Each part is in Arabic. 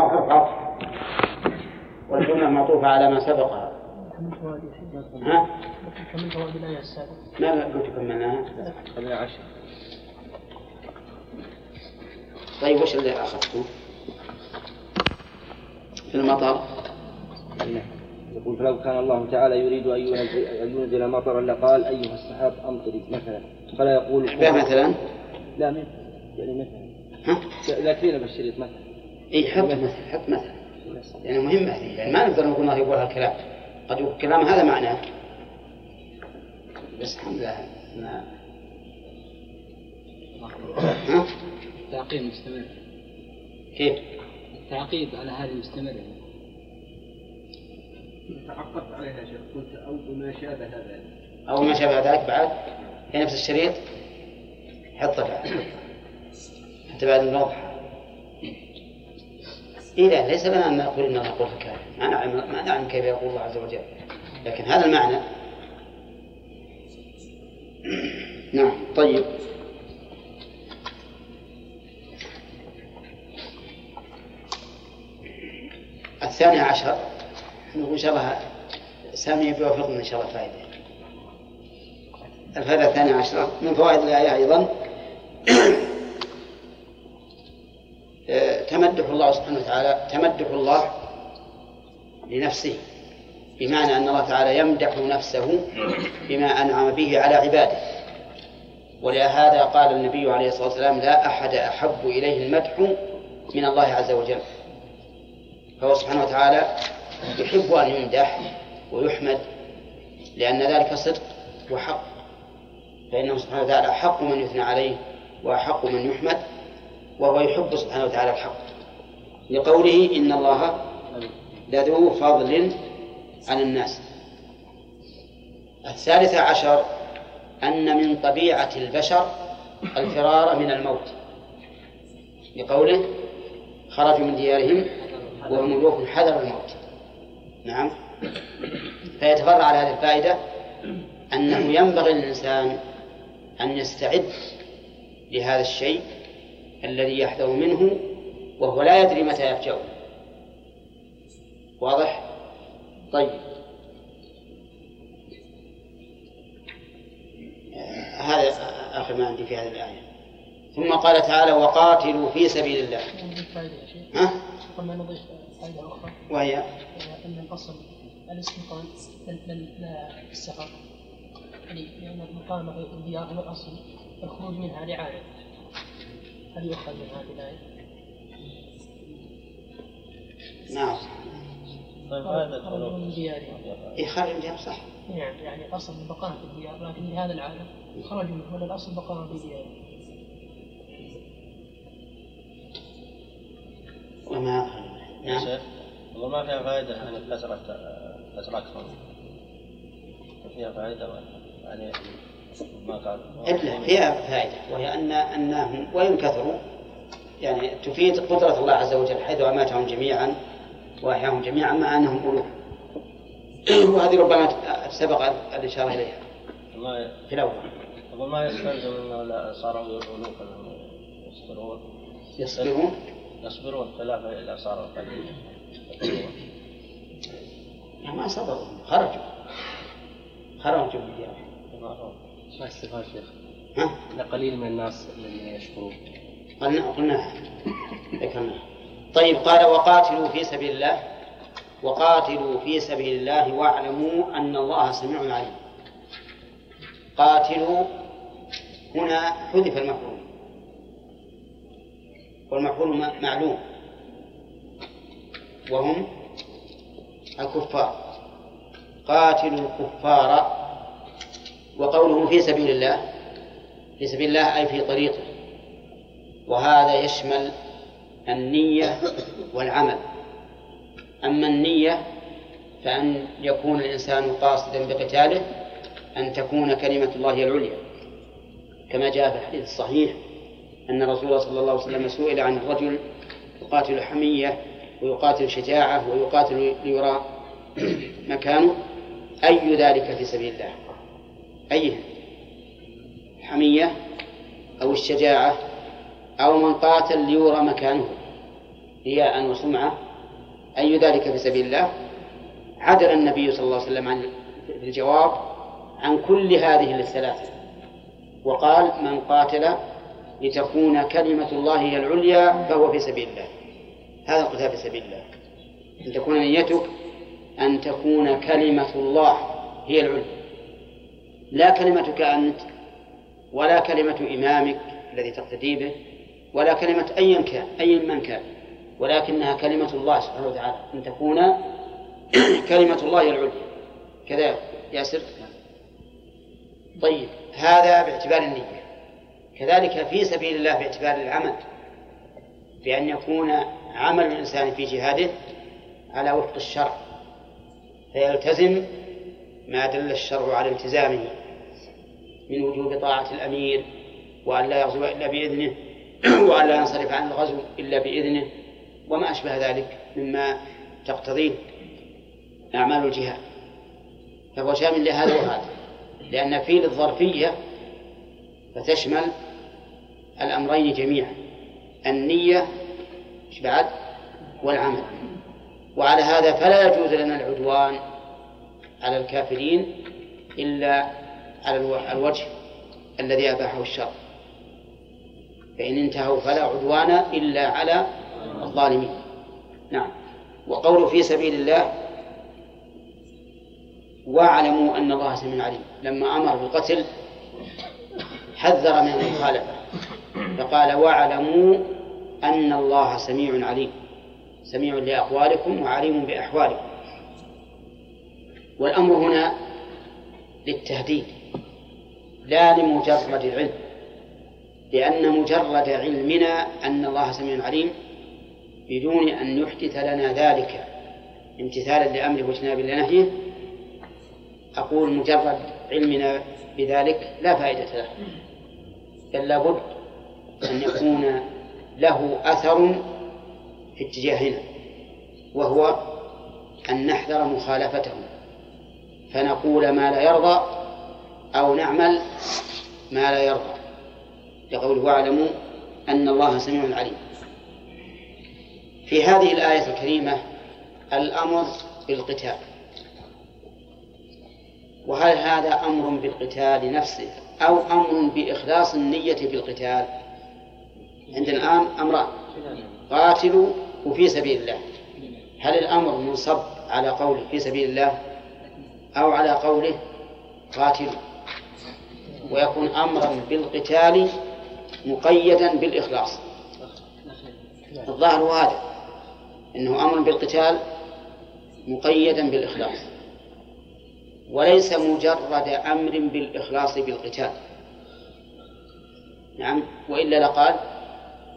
حرف عطف والجملة معطوفة على ما سبقها ها؟ السابقة ما قلت كملناها؟ قبل عشر طيب وش اللي أخذته؟ في المطر يقول فلو كان الله تعالى يريد أن ينزل مطرا لقال أيها السحاب أمطري مثلا فلا يقول مثلا لا من يعني مثلا ها؟ ذاكرين بالشريط مثلا اي حط مثلا حط مثلا. يعني مهمة هذه يعني ما نقدر نقول الله يقول هالكلام قد يقول الكلام هذا معناه. بس الحمد لله ما. ها؟ التعقيب مستمر. كيف؟ التعقيب على هذه مستمر. تعقبت عليها شيخ قلت أو بما شابه ذلك أو ما شابه ذلك بعد؟ في نفس الشريط؟ حط بعد. حتى بعد نوضح إيه لا ليس لنا أن نقول إننا نقول حكاية ما نعلم ما نعلم كيف يقول الله عز وجل. لكن هذا المعنى. نعم طيب. الثاني عشر. إن شاء الله سامي بيوفقنا إن شاء الله فائدة. الفائدة الثانية عشرة. من فوائد الآية أيضا. تمدح الله سبحانه وتعالى تمدح الله لنفسه بمعنى أن الله تعالى يمدح نفسه بما أنعم به على عباده. ولهذا قال النبي عليه الصلاة والسلام لا أحد أحب إليه المدح من الله عز وجل. فهو سبحانه وتعالى يحب أن يمدح ويحمد لأن ذلك صدق وحق. فإنه سبحانه وتعالى أحق من يثنى عليه وأحق من يحمد. وهو يحب سبحانه وتعالى الحق. لقوله إن الله لذو فضل على الناس. الثالثة عشر أن من طبيعة البشر الفرار من الموت. لقوله خرجوا من ديارهم وهم ملوك حذر الموت. نعم. فيتفرع على هذه الفائدة أنه ينبغي للإنسان أن يستعد لهذا الشيء الذي يحذر منه وهو لا يدري متى يفجأه. واضح؟ طيب. هذا آخر ما عندي في هذه الآية. ثم قال تعالى وقاتلوا في سبيل الله. ها؟ قلنا نضيف فائدة أخرى. وهي؟ أن الأصل الاستيقان لا السفر يعني لأن المقامة الديار هو الأصل الخروج منها لعادة هل يؤخذ من هذه الآية؟ نعم. طيب هذا خرج من ديارهم. خرج من ديارهم صح. نعم يعني الأصل البقاء في الديار لكن لهذا العالم خرجوا منه ولا الأصل بقاء في ديارهم وما نعم. والله ما فيها فائدة أن كسرت كسرتهم فيها فائدة يعني إلا فيها فائدة وهي أن أنهم وإن كثروا يعني تفيد قدرة الله عز وجل حيث أماتهم جميعا وأحياهم جميعا مع أنهم ألوف وهذه ربما سبق الإشارة إليها. في الأول. ما يستلزم أنه صاروا ألوفا يصبرون. يصبرون؟ يصبرون خلاف إذا صاروا قليلا. ما صبروا خرجوا. خرجوا من ديارهم ما استفاد شيخ ها؟ قليل من الناس الذين يشكرون. قلنا. قلنا. ذكرنا طيب قال وقاتلوا في سبيل الله. وقاتلوا في سبيل الله واعلموا أن الله سميع عليم. قاتلوا هنا حذف المفعول. والمفعول معلوم. وهم الكفار. قاتلوا الكفار. وقوله في سبيل الله في سبيل الله أي في طريقه وهذا يشمل النية والعمل. أما النية فأن يكون الإنسان قاصدا بقتاله أن تكون كلمة الله العليا. كما جاء في الحديث الصحيح أن الرسول صلى الله عليه وسلم سئل عن الرجل يقاتل حمية ويقاتل شجاعة ويقاتل ليرى مكانه أي ذلك في سبيل الله؟ أيه؟ حمية أو الشجاعة أو من قاتل ليرى مكانه. رياء وسمعة أي ذلك في سبيل الله. عدل النبي صلى الله عليه وسلم عن في الجواب عن كل هذه الثلاثة وقال من قاتل لتكون كلمة الله هي العليا فهو في سبيل الله. هذا القتال في سبيل الله. أن تكون نيتك أن تكون كلمة الله هي العليا. لا كلمتك أنت ولا كلمة إمامك الذي تقتدي به ولا كلمة أيا كان أي من كان ولكنها كلمة الله سبحانه وتعالى. أن تكون كلمة الله العليا. كذا ياسر؟ طيب هذا باعتبار النية. كذلك في سبيل الله باعتبار العمل بأن يكون عمل الإنسان في جهاده على وفق الشرع فيلتزم ما دل الشرع على التزامه من وجوب طاعة الأمير وأن لا يغزو إلا بإذنه وأن لا ينصرف عن الغزو إلا بإذنه وما أشبه ذلك مما تقتضيه أعمال الجهاد. فهو شامل لهذا وهذا لأن في الظرفية فتشمل الأمرين جميعا النية بعد؟ والعمل. وعلى هذا فلا يجوز لنا العدوان على الكافرين إلا على الوجه الذي أباحه الشرع فإن انتهوا فلا عدوان إلا على الظالمين. نعم. وقول في سبيل الله واعلموا أن الله سميع عليم. لما أمر بالقتل حذر من المخالفة فقال واعلموا أن الله سميع عليم. سميع لأقوالكم وعليم بأحوالكم. والأمر هنا للتهديد لا لمجرد العلم لأن مجرد علمنا أن الله سميع عليم بدون أن يحدث لنا ذلك. امتثالا لأمره واجتنابا لنهيه أقول مجرد علمنا بذلك لا فائدة له. بل لابد أن يكون له أثر في اتجاهنا وهو أن نحذر مخالفته. فنقول ما لا يرضى أو نعمل ما لا يرضى. لقوله واعلموا أن الله سميع عليم. في هذه الآية الكريمة الأمر بالقتال. وهل هذا أمر بالقتال نفسه أو أمر بإخلاص النية في القتال؟ عندنا الآن أمران. قاتلوا وفي سبيل الله. هل الأمر منصب على قوله في سبيل الله؟ أو على قوله قاتلوا ويكون أمرا بالقتال مقيدا بالإخلاص. الظاهر هذا أنه أمر بالقتال مقيدا بالإخلاص. وليس مجرد أمر بالإخلاص بالقتال. نعم وإلا لقال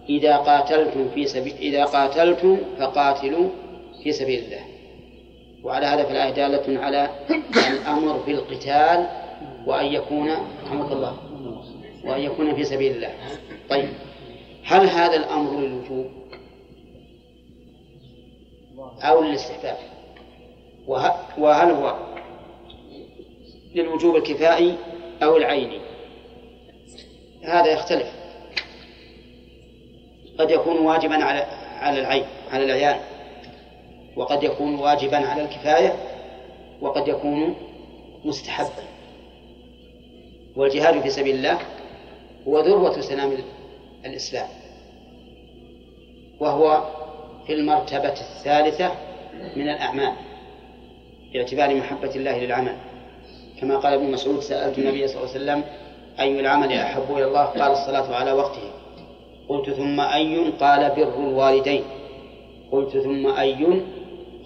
إذا قاتلتم في سبيل إذا قاتلتم فقاتلوا في سبيل الله. وعلى هذا في الآية دالة على الأمر بالقتال وأن يكون رحمك الله وأن يكون في سبيل الله. طيب هل هذا الأمر للوجوب أو للاستحباب؟ وهل هو للوجوب الكفائي أو العيني؟ هذا يختلف. قد يكون واجبا على على العين على العيان وقد يكون واجبا على الكفاية وقد يكون مستحبا. والجهاد في سبيل الله هو ذروة سنام الإسلام وهو في المرتبة الثالثة من الأعمال باعتبار محبة الله للعمل. كما قال ابن مسعود سألت النبي صلى الله عليه وسلم أي العمل أحب إلى الله؟ قال الصلاة على وقته. قلت ثم أي قال بر الوالدين. قلت ثم أي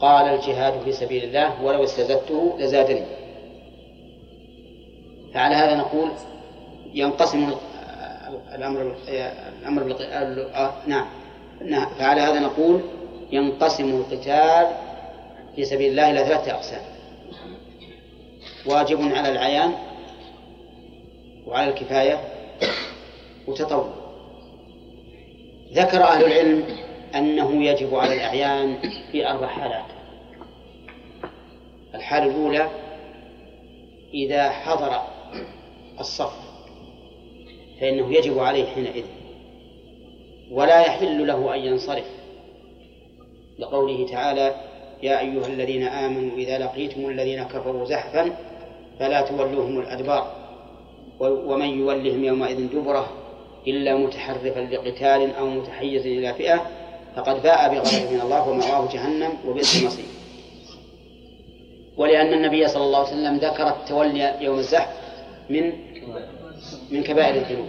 قال الجهاد في سبيل الله ولو استزدته لزادني. فعلى هذا نقول ينقسم الأمر الأمر نعم. فعلى هذا نقول ينقسم القتال في سبيل الله إلى ثلاثة أقسام. واجب على العيان وعلى الكفاية وتطوع. ذكر أهل العلم أنه يجب على الأعيان في أربع حالات. الحالة الأولى إذا حضر الصف فإنه يجب عليه حينئذ ولا يحل له أن ينصرف. لقوله تعالى يا أيها الذين آمنوا إذا لقيتم الذين كفروا زحفا فلا تولوهم الأدبار ومن يولهم يومئذ دبره إلا متحرفا لقتال أو متحيزا إلى فئة فقد باء بغضب من الله ومأواه جهنم وبئس المصير. ولأن النبي صلى الله عليه وسلم ذكر التولي يوم الزحف من من كبائر الذنوب.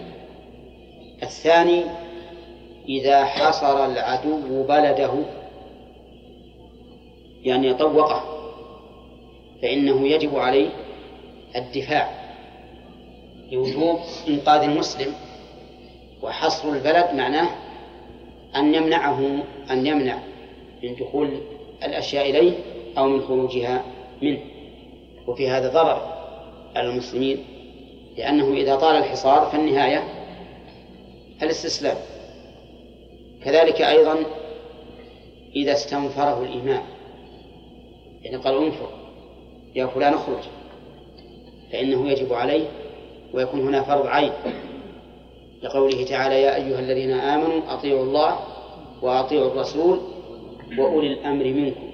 الثاني إذا حصر العدو بلده يعني طوقه فإنه يجب عليه الدفاع لوجوب إنقاذ المسلم. وحصر البلد معناه أن يمنعه أن يمنع من دخول الأشياء إليه أو من خروجها. منه. وفي هذا ضرر على المسلمين لأنه إذا طال الحصار فالنهاية الاستسلام كذلك أيضا إذا استنفره الإمام يعني قال انفر يا فلان اخرج فإنه يجب عليه ويكون هنا فرض عين. لقوله تعالى يا أيها الذين آمنوا أطيعوا الله وأطيعوا الرسول وأولي الأمر منكم.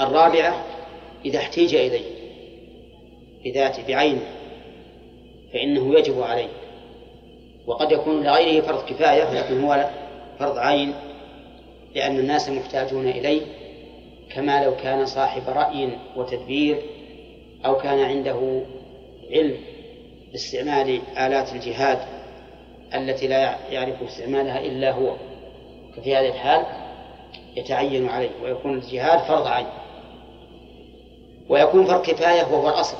الرابعة إذا احتيج إليه بذاته بعينه فإنه يجب عليه وقد يكون لغيره فرض كفاية لكن هو فرض عين لأن الناس محتاجون إليه كما لو كان صاحب رأي وتدبير أو كان عنده علم باستعمال آلات الجهاد التي لا يعرف استعمالها إلا هو. ففي هذه الحال يتعين عليه ويكون الجهاد فرض عين. ويكون فرض كفاية وهو الأصل.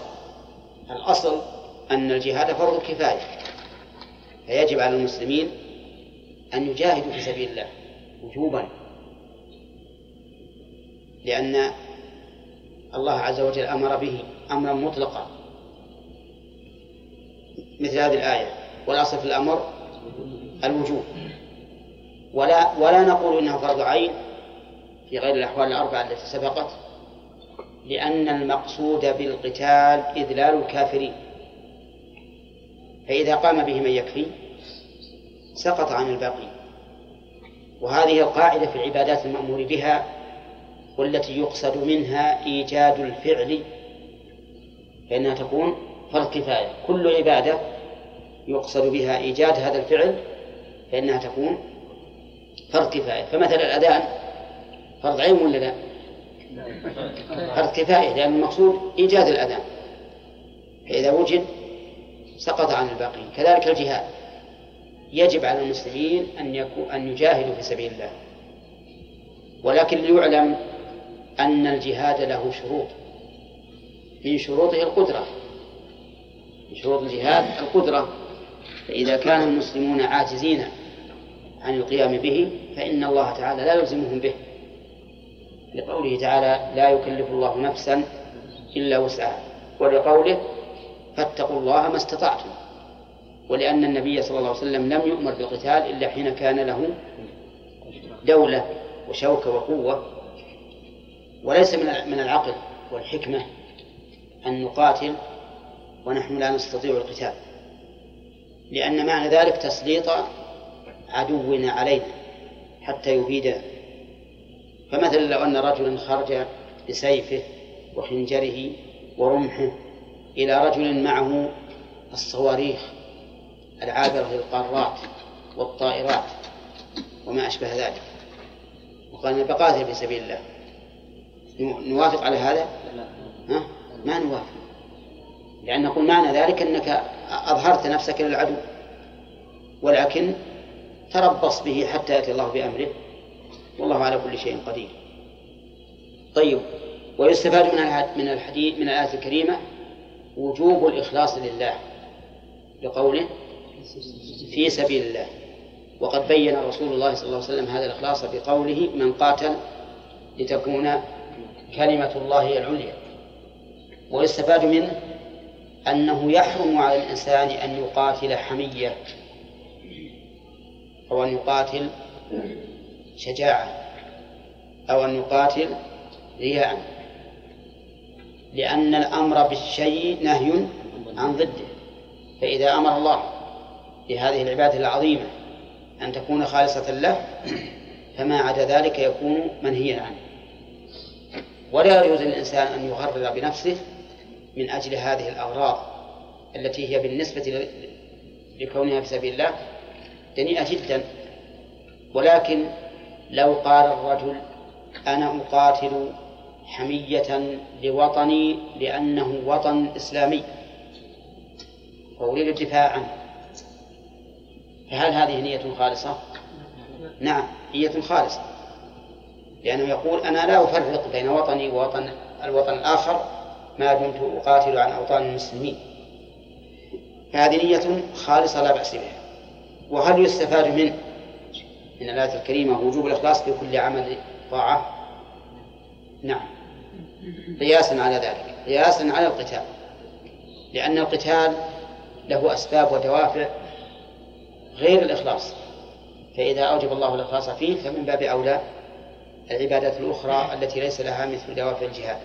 الأصل أن الجهاد فرض كفاية. فيجب على المسلمين أن يجاهدوا في سبيل الله وجوبا. لأن الله عز وجل أمر به أمرا مطلقا. مثل هذه الآية. والأصل في الأمر الوجوب. ولا ولا نقول إنه فرض عين في غير الأحوال الأربعة التي سبقت. لأن المقصود بالقتال إذلال الكافرين. فإذا قام به من يكفي سقط عن الباقي وهذه القاعدة في العبادات المأمور بها والتي يقصد منها إيجاد الفعل فإنها تكون فرض كفاية. كل عبادة يقصد بها إيجاد هذا الفعل فإنها تكون فرض كفاية. فمثل الأذان فرض عين ولا لا؟ فرض كفاية لأن المقصود إيجاد الأذان فإذا وجد سقط عن الباقين كذلك الجهاد. يجب على المسلمين أن يكون أن يجاهدوا في سبيل الله. ولكن ليعلم أن الجهاد له شروط. من شروطه القدرة. من شروط الجهاد القدرة. فإذا كان المسلمون عاجزين عن القيام به فإن الله تعالى لا يلزمهم به. لقوله تعالى لا يكلف الله نفسا إلا وسعها ولقوله فاتقوا الله ما استطعتم ولأن النبي صلى الله عليه وسلم لم يؤمر بالقتال إلا حين كان له دولة وشوكة وقوة. وليس من العقل والحكمة أن نقاتل ونحن لا نستطيع القتال لأن معنى ذلك تسليط عدونا علينا حتى يفيدنا فمثلا لو أن رجلا خرج بسيفه وخنجره ورمحه إلى رجل معه الصواريخ العابرة للقارات والطائرات وما أشبه ذلك. وقال بقاتل في سبيل الله. نوافق على هذا؟ ها؟ ما نوافق. لأن نقول معنى ذلك أنك أظهرت نفسك للعدو. ولكن تربص به حتى يأتي الله بأمره. على كل شيء قدير. طيب ويستفاد من من الحديث من الآية الكريمة وجوب الإخلاص لله بقوله في سبيل الله. وقد بين رسول الله صلى الله عليه وسلم هذا الإخلاص بقوله من قاتل لتكون كلمة الله العليا. ويستفاد منه أنه يحرم على الإنسان أن يقاتل حمية أو أن يقاتل شجاعة. أو أن يقاتل رياء. لأن الأمر بالشيء نهي عن ضده. فإذا أمر الله بهذه العبادة العظيمة أن تكون خالصة له فما عدا ذلك يكون منهيا عنه. ولا يجوز للإنسان أن يغرر بنفسه من أجل هذه الأغراض التي هي بالنسبة لكونها في سبيل الله دنيئة جدا. ولكن لو قال الرجل أنا أقاتل حمية لوطني لأنه وطن إسلامي. وأريد الدفاع عنه. فهل هذه نية خالصة؟ نعم نية خالصة. لأنه يقول أنا لا أفرق بين وطني ووطن الوطن الآخر ما دمت أقاتل عن أوطان المسلمين. فهذه نية خالصة لا بأس بها. وهل يستفاد من من الآية الكريمة وجوب الإخلاص في كل عمل طاعة؟ نعم. قياسا على ذلك. قياسا على القتال. لأن القتال له أسباب ودوافع غير الإخلاص. فإذا أوجب الله الإخلاص فيه فمن باب أولى العبادات الأخرى التي ليس لها مثل دوافع الجهاد.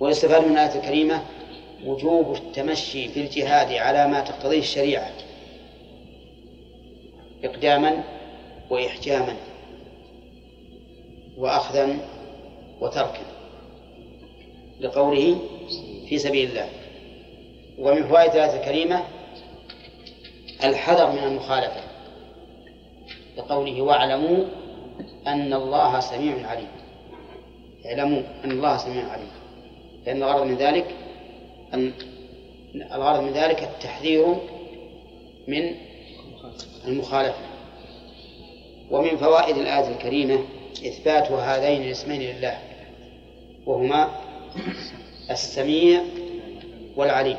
ويستفاد من الآية الكريمة وجوب التمشي في الجهاد على ما تقتضيه الشريعة إقداما وإحجاما. وأخذا وتركا لقوله في سبيل الله. ومن فوائد الآية الكريمة الحذر من المخالفة لقوله واعلموا أن الله سميع عليم. اعلموا أن الله سميع عليم. لأن الغرض من ذلك أن الغرض من ذلك التحذير من المخالفة. ومن فوائد الآية الكريمة إثبات هذين الاسمين لله وهما السميع والعليم.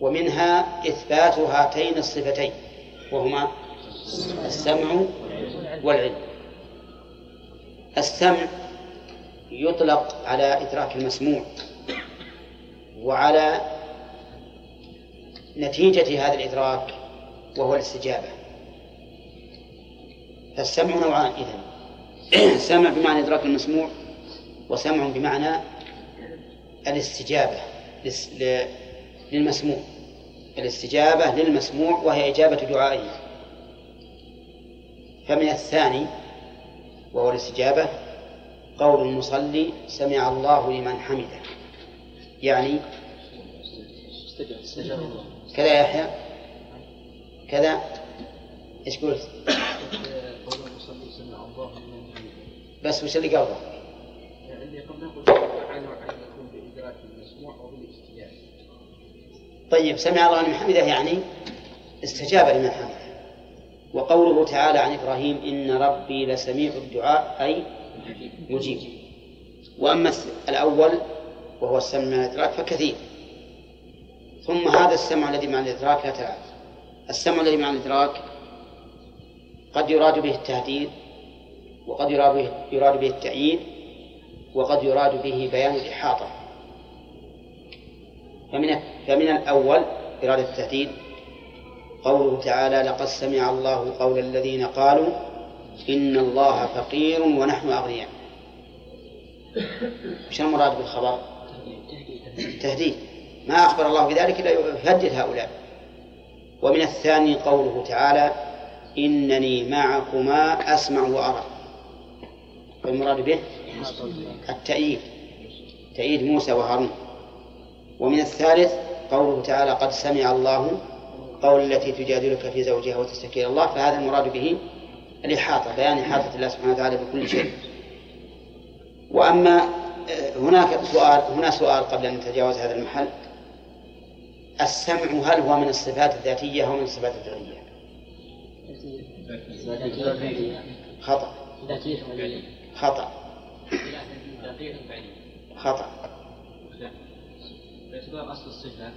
ومنها إثبات هاتين الصفتين وهما السمع والعلم. السمع يطلق على إدراك المسموع وعلى نتيجة هذا الإدراك وهو الاستجابة. فالسمع نوعان إذن سمع بمعنى إدراك المسموع وسمع بمعنى الاستجابة للمسموع. الاستجابة للمسموع وهي إجابة دعائه. فمن الثاني وهو الاستجابة قول المصلي سمع الله لمن حمده. يعني كذا يا يحيى كذا؟ إيش قلت؟ بس وش اللي قبله؟ اللي قبله قلت أن يكون بإدراك المسموع أو بالاستجابة طيب سمع الله لمن حمده يعني استجاب لمن حمده. وقوله تعالى عن إبراهيم إن ربي لسميع الدعاء أي مجيب. وأما الأول وهو السمع من الإدراك فكثير. ثم هذا السمع الذي مع الإدراك لا تلعب السمع الذي مع الإدراك قد يراد به التهديد وقد يراد به التأييد وقد يراد به بيان الإحاطة. فمن فمن الأول إرادة التهديد. قوله تعالى لقد سمع الله قول الذين قالوا إن الله فقير ونحن أغنياء وش المراد بالخبر؟ تهديد. ما أخبر الله بذلك إلا يهدد هؤلاء. ومن الثاني قوله تعالى إنني معكما أسمع وأرى فالمراد به التأييد تأييد موسى وهارون. ومن الثالث قوله تعالى قد سمع الله قول التي تجادلك في زوجها وتستكير الله فهذا المراد به الإحاطة بيان إحاطة الله سبحانه وتعالى بكل شيء. وأما آه، هناك سؤال هنا سؤال قبل أن نتجاوز هذا المحل. السمع هل هو من الصفات الذاتية أو من الصفات الفعلية؟ خطأ. خطأ خطأ باعتبار أصل الصفة.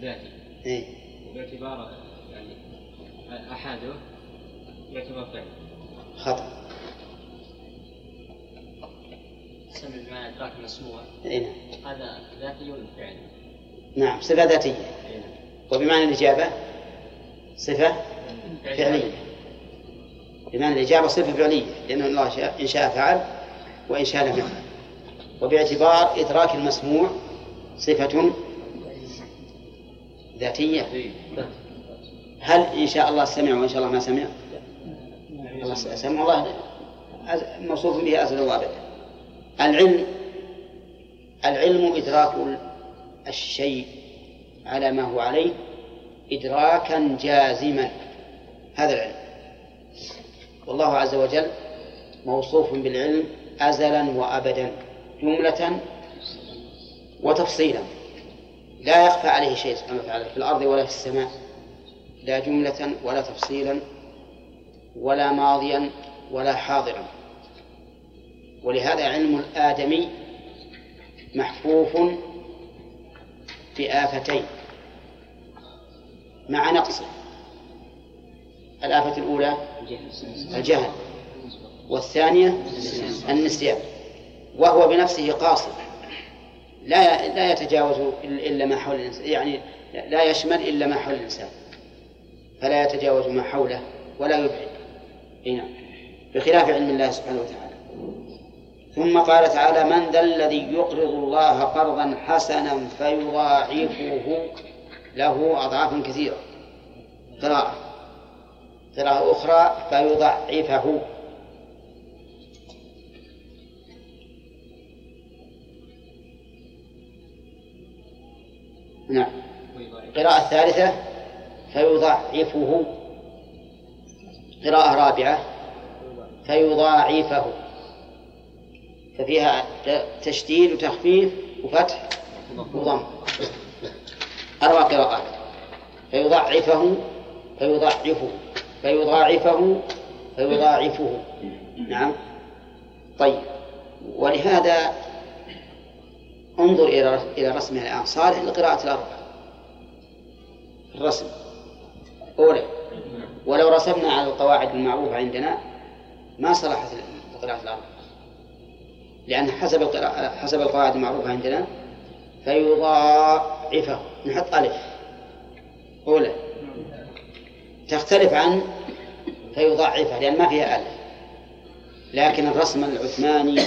ذاتي إيه؟ باعتبار يعني أحاده يعتبر فعل خطأ السمع بمعنى إدراك المسموع إيه نعم. هذا ذاتي ولا فعل؟ نعم صفة ذاتية إيه. وبمعنى الإجابة صفة فعلية بمعنى الإجابة صفة فعلية لأن الله إن شاء فعل وإن شاء لم يفعل. وباعتبار إدراك المسموع صفة ذاتية. هل إن شاء الله سمع وإن شاء الله ما سمع؟ سمع الله موصوف به أزلا وأبدا العلم العلم إدراك الشيء على ما هو عليه إدراكا جازما. هذا العلم. والله عز وجل موصوف بالعلم أزلا وأبدا جملة وتفصيلا. لا يخفى عليه شيء سبحانه وتعالى في الأرض ولا في السماء. لا جملة ولا تفصيلا ولا ماضيا ولا حاضرا. ولهذا علم الآدمي محفوف بآفتين مع نقصه. الآفة الأولى الجهل. والثانية النسيان وهو بنفسه قاصر لا لا يتجاوز إلا ما حول الإنسان يعني لا يشمل إلا ما حول الإنسان فلا يتجاوز ما حوله ولا يبعد. أي نعم. بخلاف علم الله سبحانه وتعالى. ثم قال تعالى من ذا الذي يقرض الله قرضا حسنا فيضاعفه له أضعافا كثيرة. قراءة. قراءة أخرى فيضعفه. نعم. القراءة الثالثة فيضعفه. قراءة رابعة فيضاعفه. ففيها تشديد وتخفيف وفتح وضم. أربع قراءات. فيضعفه فيضعفه. فيضاعفه فيضاعفه. نعم. طيب. ولهذا انظر إلى إلى رسمها الآن. صالح لقراءة الأربع الرسم. أولى ولو رسمنا على القواعد المعروفة عندنا ما صلحت لقراءة الأربع لأن حسب القراءة حسب القواعد المعروفة عندنا فيضاعفه. نحط ألف. أولى تختلف عن فيضاعفه لأن ما فيها ألف لكن الرسم العثماني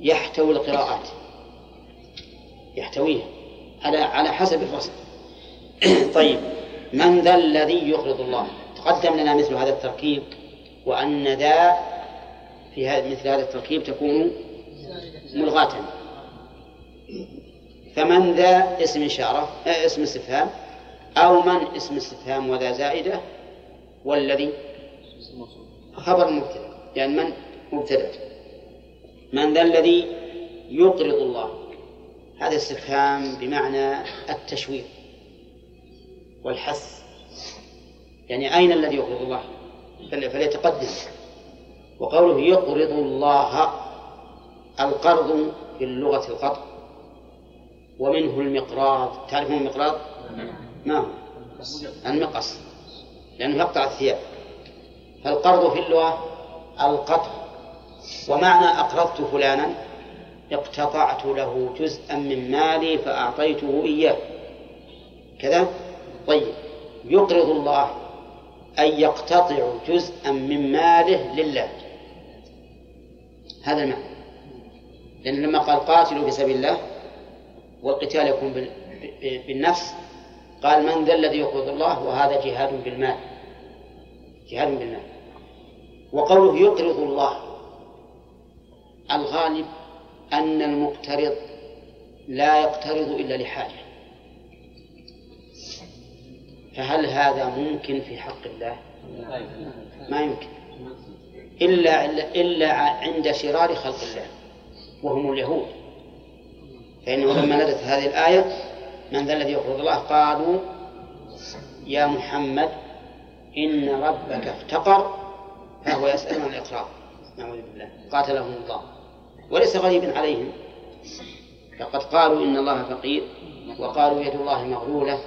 يحتوي القراءات. يحتويها على على حسب الرسم. طيب من ذا الذي يقرض الله؟ تقدم لنا مثل هذا التركيب وأن ذا في مثل هذا التركيب تكون ملغاة. فمن ذا اسم إشارة آه، اسم استفهام؟ أو من اسم استفهام وذا زائدة والذي خبر مبتدأ. يعني من مبتدأ. من ذا الذي يقرض الله. هذا استفهام بمعنى التشويق والحث. يعني أين الذي يقرض الله؟ فل- فليتقدم. وقوله يقرض الله القرض في اللغة القطع. ومنه المقراض. تعرفون المقراض؟ ما هو؟ المقص. لأنه يقطع الثياب. فالقرض في اللغة القطع. ومعنى أقرضت فلانا اقتطعت له جزءا من مالي فأعطيته إياه. كذا؟ طيب. يقرض الله أن يقتطع جزءا من ماله لله. هذا المعنى. لأن لما قال قاتلوا في سبيل الله والقتال يكون بالنفس قال من ذا الذي يقرض الله وهذا جهاد بالمال. جهاد بالمال. وقوله يقرض الله. الغالب أن المقترض لا يقترض إلا لحاجة. فهل هذا ممكن في حق الله؟ ما يمكن. إلا إلا عند شرار خلق الله. وهم اليهود. فإنه لما نزلت هذه الآية من ذا الذي يقرض الله؟ قالوا يا محمد إن ربك افتقر فهو يسأل عن الإقرار. نعوذ بالله. قاتلهم الله. وليس غريبا عليهم. فقد قالوا إن الله فقير وقالوا يد الله مغلولة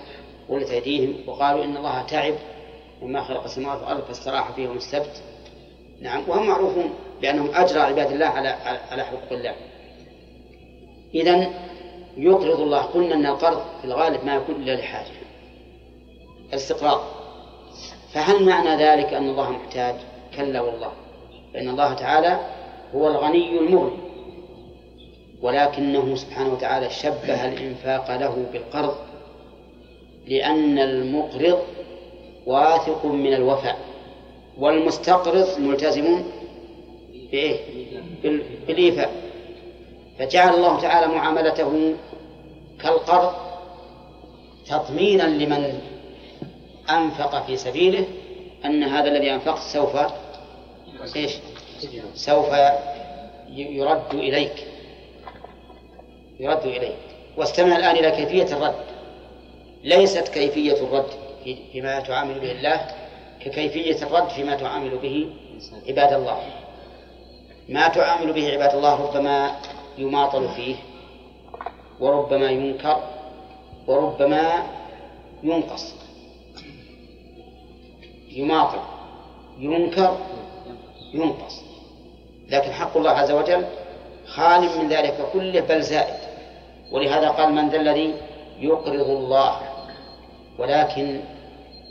غلت أيديهم وقالوا إن الله تعب وما خلق السماوات والأرض فاستراح فيهم السبت. نعم وهم معروفون بأنهم أجرى عباد الله على على حقوق الله. إذا يقرض الله قلنا أن القرض في الغالب ما يكون إلا لحاجة. الاستقراض. فهل معنى ذلك أن الله محتاج؟ كلا والله. فإن الله تعالى هو الغني المغني. ولكنه سبحانه وتعالى شبه الإنفاق له بالقرض لأن المقرض واثق من الوفاء. والمستقرض ملتزم بإيه؟ بال- بالإيفاء. فجعل الله تعالى معاملته كالقرض تضمينا لمن أنفق في سبيله أن هذا الذي أنفقت سوف إيش؟ سوف يرد إليك. يرد إليك. واستمع الآن إلى كيفية الرد. ليست كيفية الرد في- فيما تعامل به الله ككيفية الرد فيما تعامل به عباد الله. ما تعامل به عباد الله ربما يماطل فيه. وربما ينكر وربما ينقص. يماطل ينكر ينقص. لكن حق الله عز وجل خال من ذلك كله بل زائد. ولهذا قال من ذا الذي يقرض الله. ولكن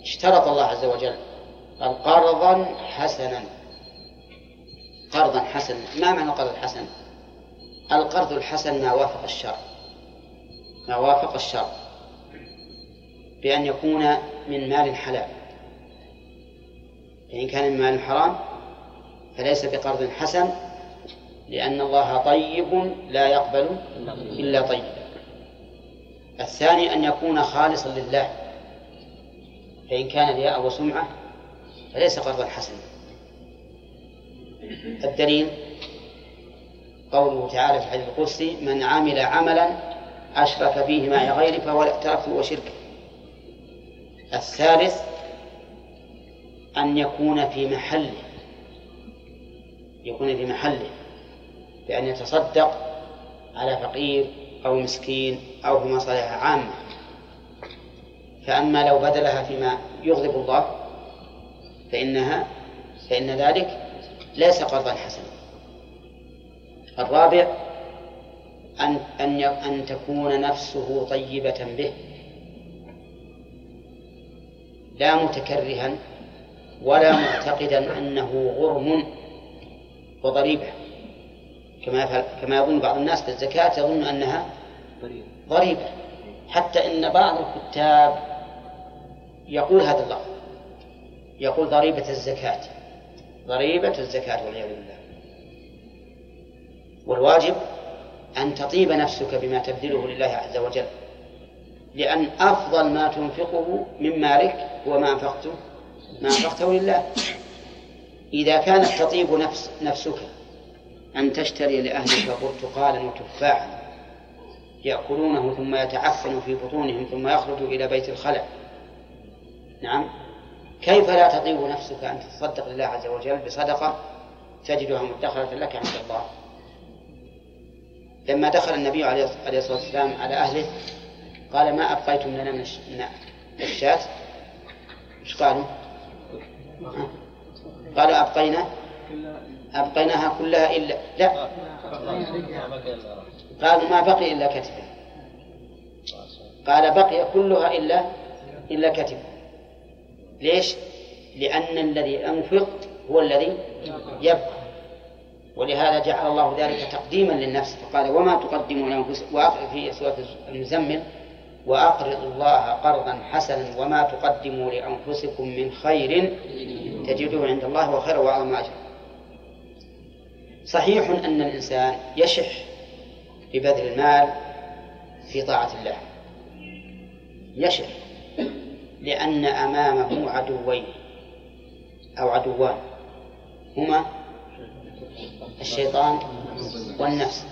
اشترط الله عز وجل قال قرضا حسنا. قرضا حسنا. ما معنى القرض الحسن؟ القرض الحسن ما وافق الشرع. ما وافق الشرع. بأن يكون من مال حلال. فإن كان من مال حرام فليس بقرض حسن لأن الله طيب لا يقبل إلا طيبا الثاني أن يكون خالصا لله. فإن كان رياء وسمعة فليس قرضا حسنا. الدليل قوله تعالى في الحديث القدسي من عمل عملا أشرك فيه معي غيري فهو تركته وشركه. الثالث أن يكون في محله. يكون في محله. بأن يتصدق على فقير أو مسكين أو في مصالح عامة. فأما لو بدلها فيما يغضب الله فإنها فإن ذلك ليس قرضا حسنا. الرابع أن أن أن تكون نفسه طيبة به. لا متكرها ولا معتقدا أنه غرم وضريبة. كما كما يظن بعض الناس بالزكاة يظن أنها ضريبة. حتى إن بعض الكتاب يقول هذا اللفظ. يقول ضريبة الزكاة. ضريبة الزكاة والعياذ بالله. والواجب أن تطيب نفسك بما تبذله لله عز وجل لأن أفضل ما تنفقه من مالك هو ما أنفقته ما أنفقته لله. إذا كانت تطيب نفس نفسك أن تشتري لأهلك برتقالا وتفاحا يأكلونه ثم يتعفن في بطونهم ثم يخرج إلى بيت الخلع. نعم. كيف لا تطيب نفسك أن تتصدق لله عز وجل بصدقة تجدها مدخرة لك عند الله؟ لما دخل النبي عليه الصلاة والسلام على أهله قال ما أبقيتم لنا من الشاة؟ إيش قالوا؟ قالوا أبقينا أبقيناها كلها إلا لا. قالوا ما بقي إلا كتفها قال بقي كلها إلا إلا كتفها ليش؟ لأن الذي أنفق هو الذي يبقى. ولهذا جعل الله ذلك تقديما للنفس فقال وما تقدموا لأنفسكم في سورة المزمل وأقرضوا الله قرضا حسنا وما تقدموا لأنفسكم من خير تجدوه عند الله وخير وأعظم أجرا. صحيح أن الإنسان يشح ببذل المال في طاعة الله. يشح لأن أمامه عدوين أو عدوان. هما الشيطان والنفس.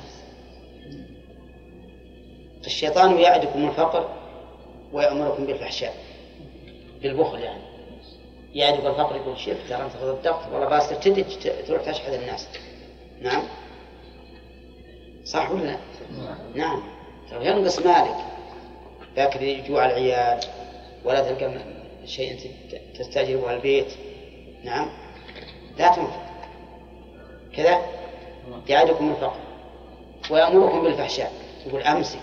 الشيطان يعدكم الفقر ويأمركم بالفحشاء بالبخل يعني. يعدك الفقر يقول شوف ترى انت تصدقت والله باس تبتدي تروح تشحذ الناس. نعم؟ صح ولا لا؟ نعم. ترى ينقص مالك. لكن يجوع العيال ولا تلقى شيء تستأجره البيت. نعم؟ لا تنفق كذا يعدكم الفقر ويأمركم بالفحشاء. يقول أمسك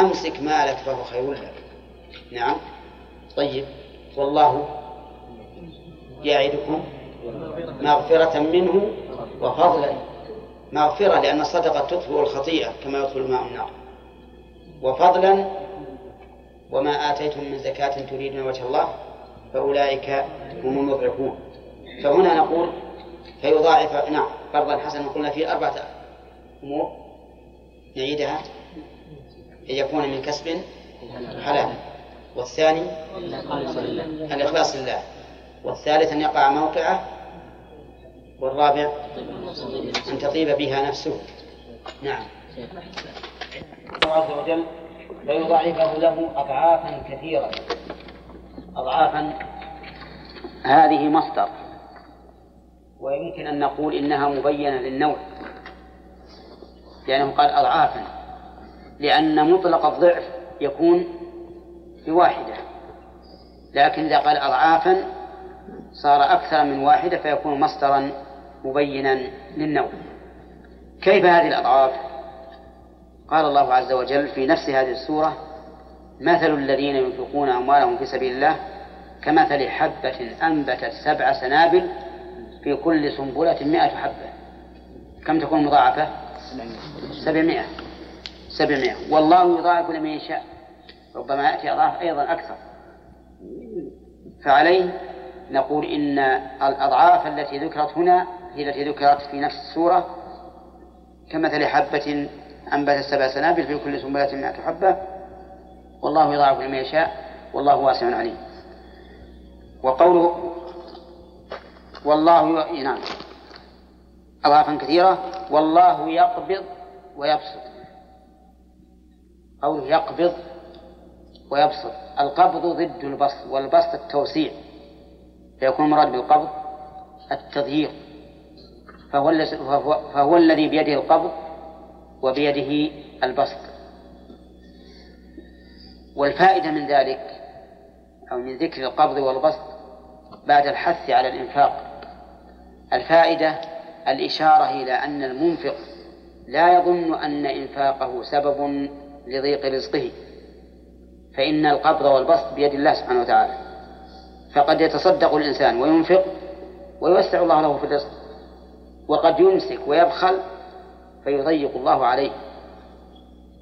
أمسك مالك فهو خير لك. نعم. طيب. والله يعدكم مغفرة منه وفضلا. مغفرة لأن الصدقة تطفئ الخطيئة كما يطفئ الماء النار. وفضلا وما آتيتم من زكاة تريدون وجه الله فأولئك هم المضعفون. فهنا نقول فيضاعف نعم قرضا حسنا. قلنا فيه أربعة أمور نعيدها. أن يكون من كسب حلال. والثاني الإخلاص لله. والثالث أن يقع موقعه. والرابع أن تطيب بها نفسه. نعم. الله عز وجل فيضاعفه له أضعافا كثيرة. أضعافا هذه مصدر. ويمكن أن نقول إنها مبينة للنوع لأنه قال أضعافا لأن مطلق الضعف يكون بواحدة لكن إذا قال أضعافا صار أكثر من واحدة فيكون مصدرا مبينا للنوع كيف هذه الأضعاف؟ قال الله عز وجل في نفس هذه السورة مثل الذين ينفقون أموالهم في سبيل الله كمثل حبة أنبتت سبع سنابل في كل سنبلة مئة حبة. كم تكون مضاعفة؟ سبعمائة. سبعمائة. والله يضاعف لمن يشاء. ربما يأتي أضعاف أيضا أكثر. فعليه نقول إن الأضعاف التي ذكرت هنا هي التي ذكرت في نفس السورة. كمثل حبة أنبتت سبع سنابل في كل سنبلة مئة حبة. والله يضاعف لمن يشاء. والله واسع عليم. وقوله والله ي... نعم. أضعافا كثيرة. والله يقبض ويبسط. قوله يقبض ويبسط. القبض ضد البسط والبسط التوسيع فيكون المراد بالقبض التضييق فهو, فهو الذي بيده القبض وبيده البسط. والفائدة من ذلك أو من ذكر القبض والبسط بعد الحث على الإنفاق الفائدة الإشارة إلى أن المنفق لا يظن أن إنفاقه سبب لضيق رزقه فإن القبض والبسط بيد الله سبحانه وتعالى. فقد يتصدق الإنسان وينفق ويوسع الله له في الرزق وقد يمسك ويبخل فيضيق الله عليه.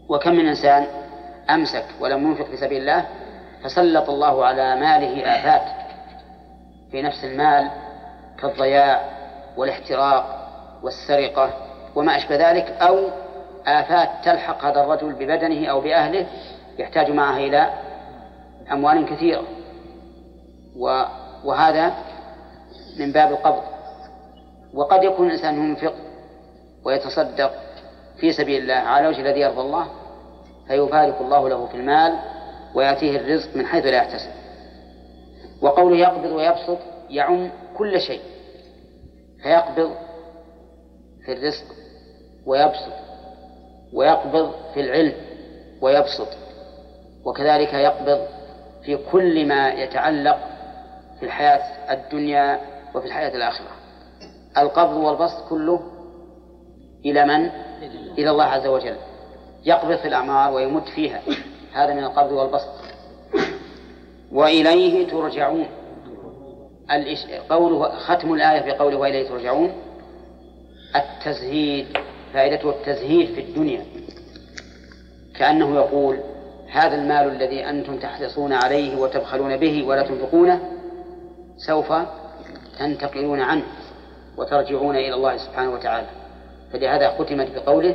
وكم من إنسان أمسك ولم ينفق في سبيل الله فسلط الله على ماله آفات في نفس المال كالضياع والاحتراق والسرقة وما أشبه ذلك أو آفات تلحق هذا الرجل ببدنه أو بأهله يحتاج معها إلى أموال كثيرة. وهذا من باب القبض. وقد يكون الإنسان ينفق ويتصدق في سبيل الله على وجه الذي يرضى الله فيبارك الله له في المال ويأتيه الرزق من حيث لا يحتسب. وقوله يقبض ويبسط يعم كل شيء. فيقبض في الرزق ويبسط ويقبض في العلم ويبسط وكذلك يقبض في كل ما يتعلق في الحياة الدنيا وفي الحياة الآخرة. القبض والبسط كله إلى من؟ إلى الله عز وجل. يقبض في الأعمار ويمد فيها. هذا من القبض والبسط. وإليه ترجعون. قوله ختم الآية في قوله وإليه ترجعون. التزهيد فائدته التزهيد في الدنيا. كأنه يقول هذا المال الذي أنتم تحرصون عليه وتبخلون به ولا تنفقونه سوف تنتقلون عنه وترجعون إلى الله سبحانه وتعالى. فلهذا ختمت بقوله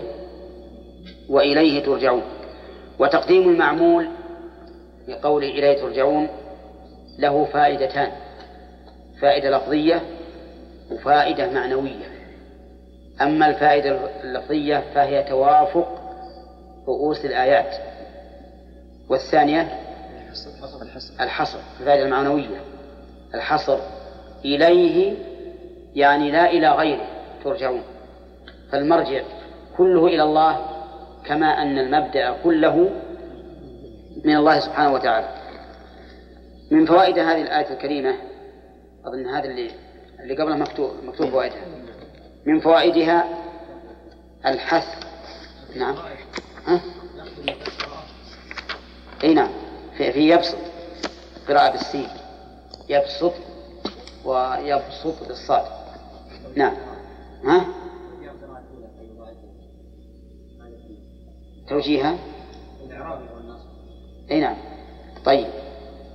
وإليه ترجعون. وتقديم المعمول بقوله إليه ترجعون له فائدتان. فائدة لفظية وفائدة معنوية. أما الفائدة اللفظية فهي توافق رؤوس الآيات. والثانية؟ الحصر الفائدة المعنوية. الحصر إليه يعني لا إلى غيره ترجعون. فالمرجع كله إلى الله كما أن المبدأ كله من الله سبحانه وتعالى. من فوائد هذه الآية الكريمة أظن هذا اللي اللي قبله مكتوب مكتوب فوائدها. من فوائدها الحث. نعم. ها؟ إي نعم. في, في يبسط قراءة بالسين. يبسط ويبسط بالصاد. نعم. ها؟ توجيها إي نعم. طيب.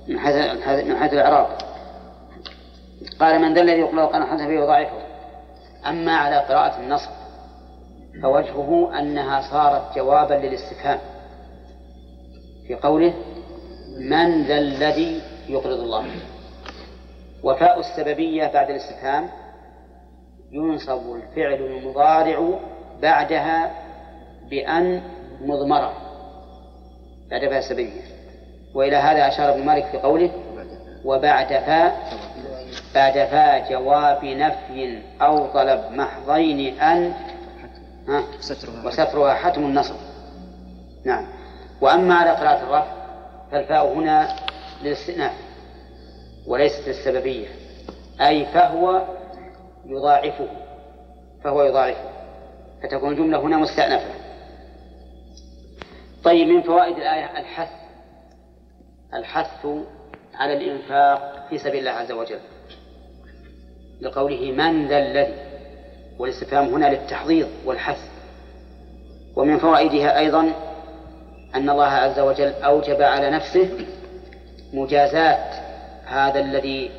من حيث من حيث الإعراب. قال من ذا الذي يقرأ القرآن حسنا فيضاعفه أما على قراءة النصب فوجهه أنها صارت جوابا للاستفهام. في قوله من ذا الذي يقرض الله. وفاء السببية بعد الاستفهام ينصب الفعل المضارع بعدها بأن مضمرة. بعد فاء السببية. وإلى هذا أشار ابن مالك في قوله وبعد فاء بعد فاء جواب نفي أو طلب محضين أن ها؟ وسترها حتم. النصب. نعم. وأما على قراءة الرفع فالفاء هنا للاستئناف وليست للسببية أي فهو يضاعفه. فهو يضاعفه. فتكون الجملة هنا مستأنفة. طيب من فوائد الآية الحث. الحث على الإنفاق في سبيل الله عز وجل. لقوله من ذا الذي والاستفهام هنا للتحضيض والحث. ومن فوائدها أيضا أن الله عز وجل أوجب على نفسه مجازات هذا الذي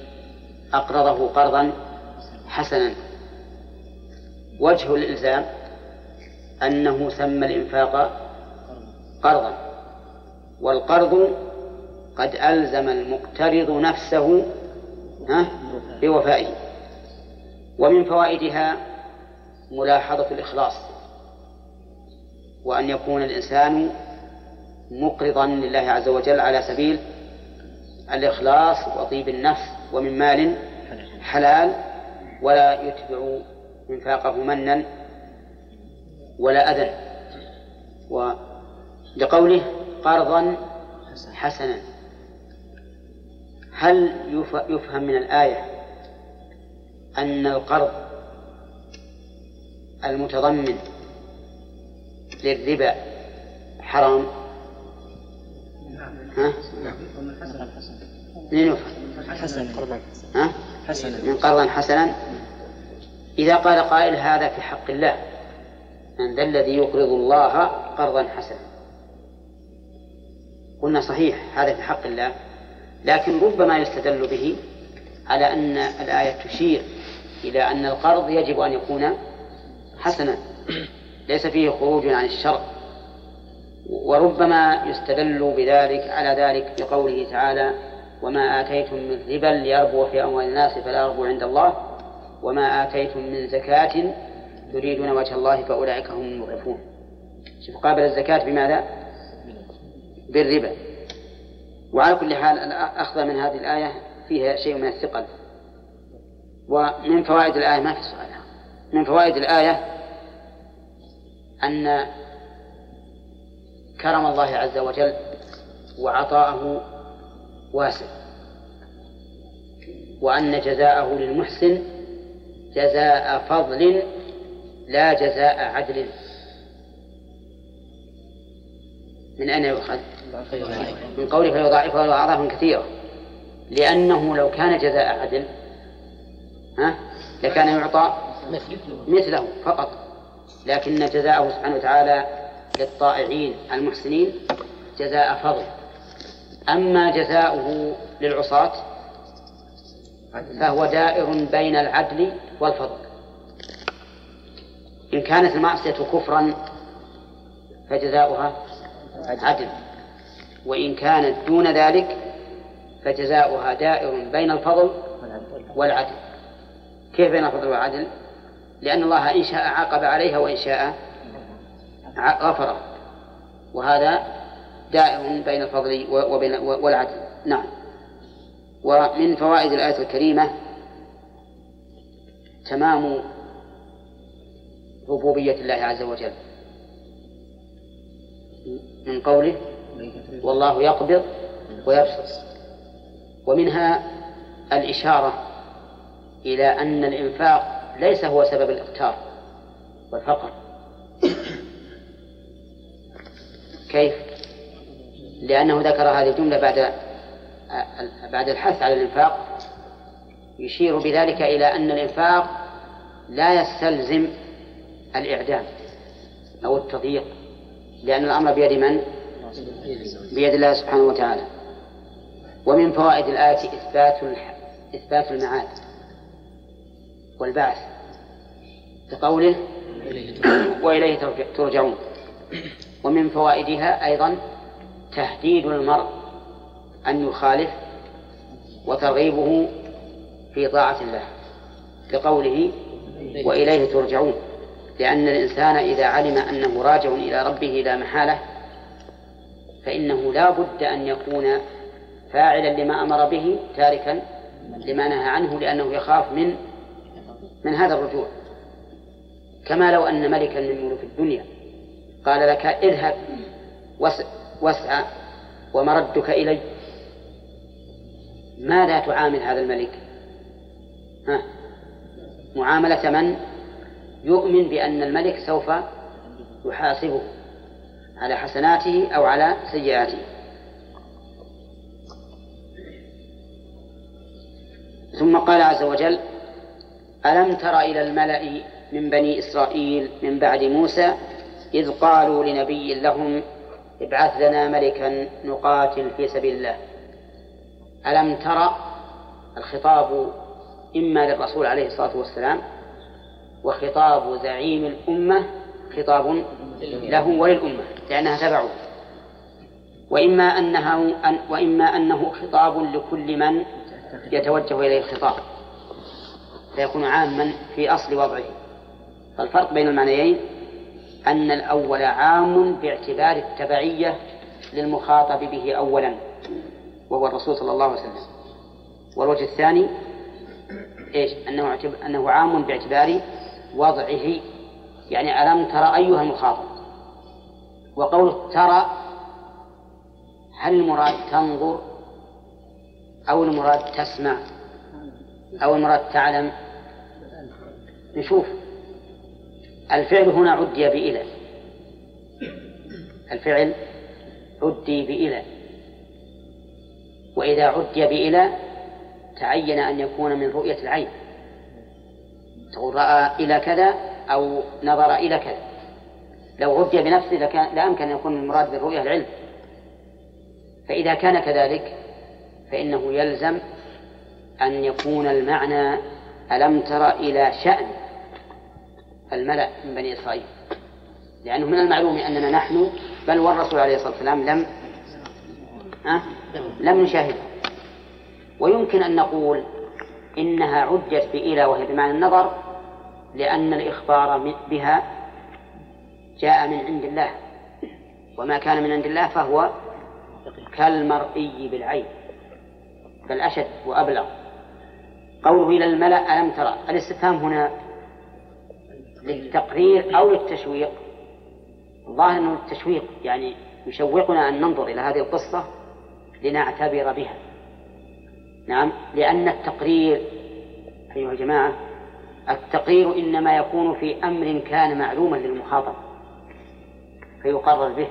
أقرضه قرضا حسنا. وجه الإلزام أنه سمى الإنفاق قرضا. والقرض قد ألزم المقترض نفسه بوفائه. ومن فوائدها ملاحظة الإخلاص وأن يكون الإنسان مقرضا لله عز وجل على سبيل الإخلاص وطيب النفس ومن مال حلال ولا يتبع إنفاقه منا ولا أذى. ولقوله قرضا حسنا هل يفهم من الآية أن القرض المتضمن للربا حرام. ها؟ من؟ حسن ها؟ حسنا. من قرضا حسنا. إذا قال قائل هذا في حق الله. من ذا الذي يقرض الله قرضا حسنا. قلنا صحيح هذا في حق الله. لكن ربما يستدل به على أن الآية تشير إلى أن القرض يجب أن يكون حسنا. ليس فيه خروج عن الشرع. وربما يستدل بذلك على ذلك بقوله تعالى وما آتيتم من ربا ليربو في أموال الناس فلا يربو عند الله وما آتيتم من زكاة تريدون وجه الله فأولئك هم المضعفون. شوف قابل الزكاة بماذا؟ بالربا. وعلى كل حال الأخذ من هذه الآية فيها شيء من الثقل. ومن فوائد الآية ما في سؤال. من فوائد الآية أن كرم الله عز وجل وعطاءه واسع وأن جزاءه للمحسن جزاء فضل لا جزاء عدل. من أين يؤخذ؟ من قوله فيضاعفه أضعافا كثيرة لأنه لو كان جزاء عدل ها؟ لكان يعطى مثله فقط. لكن جزاءه سبحانه وتعالى للطائعين المحسنين جزاء فضل. أما جزاؤه للعصاة فهو دائر بين العدل والفضل. إن كانت المعصية كفرا فجزاؤها عدل. وإن كانت دون ذلك فجزاؤها دائر بين الفضل والعدل. كيف بين الفضل والعدل؟ لأن الله إن شاء عاقب عليها وإن شاء غفر وهذا دائم بين الفضل وبين والعدل. نعم. ومن فوائد الآية الكريمة تمام ربوبية الله عز وجل. من قوله والله يقبض ويبسط. ومنها الإشارة إلى أن الإنفاق ليس هو سبب الإقتار والفقر كيف؟ لأنه ذكر هذه الجملة بعد بعد الحث على الإنفاق يشير بذلك إلى أن الإنفاق لا يستلزم الإعدام أو التضييق لأن الأمر بيد من؟ بيد الله سبحانه وتعالى ومن فوائد الآية إثبات إثبات المعاد والبعث. بقوله وإليه ترجعون. ومن فوائدها أيضا تهديد المرء أن يخالف وترغيبه في طاعة الله. لقوله وإليه ترجعون. لأن الإنسان إذا علم أنه راجع إلى ربه لا محالة فإنه لا بد أن يكون فاعلا لما أمر به تاركا لما نهى عنه لأنه يخاف من من هذا الرجوع. كما لو أن ملكا من ملوك الدنيا قال لك اذهب واسعى ومردك إلي. ماذا تعامل هذا الملك؟ ها؟ معاملة من؟ يؤمن بأن الملك سوف يحاسبه على حسناته أو على سيئاته. ثم قال عز وجل ألم تر إلى الملأ من بني إسرائيل من بعد موسى إذ قالوا لنبي لهم ابعث لنا ملكا نقاتل في سبيل الله؟ ألم ترى الخطاب إما للرسول عليه الصلاة والسلام وخطاب زعيم الأمة خطاب له وللأمة لأنها تبعه. وإما أنها وإما أنه خطاب لكل من يتوجه إليه الخطاب. فيكون عاما في أصل وضعه. فالفرق بين المعنيين أن الأول عام باعتبار التبعية للمخاطب به أولا وهو الرسول صلى الله عليه وسلم. والوجه الثاني إيش؟ أنه أنه عام باعتبار وضعه. يعني ألم ترى أيها المخاطب؟ وقول ترى هل المراد تنظر أو المراد تسمع أو المراد تعلم؟ نشوف. الفعل هنا عدي بإلى الفعل عدي بإلى وإذا عدي بإلى تعين أن يكون من رؤية العين. تقول رأى إلى كذا أو نظر إلى كذا. لو عدي بنفسه لكان لا يمكن أن يكون المراد بالرؤية العلم. فإذا كان كذلك فإنه يلزم أن يكون المعنى ألم تر إلى شأن. الملأ من بني إسرائيل. لأنه من المعلوم أننا نحن بل والرسول عليه الصلاة والسلام لم أه؟ لم نشاهده. ويمكن أن نقول إنها عدت بإلى وهي بمعنى النظر لأن الإخبار بها جاء من عند الله. وما كان من عند الله فهو كالمرئي بالعين بل أشد وأبلغ. قوله إلى الملأ ألم ترى؟ الاستفهام هنا للتقرير أو للتشويق. الظاهر أنه التشويق يعني يشوقنا أن ننظر إلى هذه القصة لنعتبر بها. نعم لأن التقرير أيها الجماعة التقرير إنما يكون في أمر كان معلوما للمخاطب فيقرر به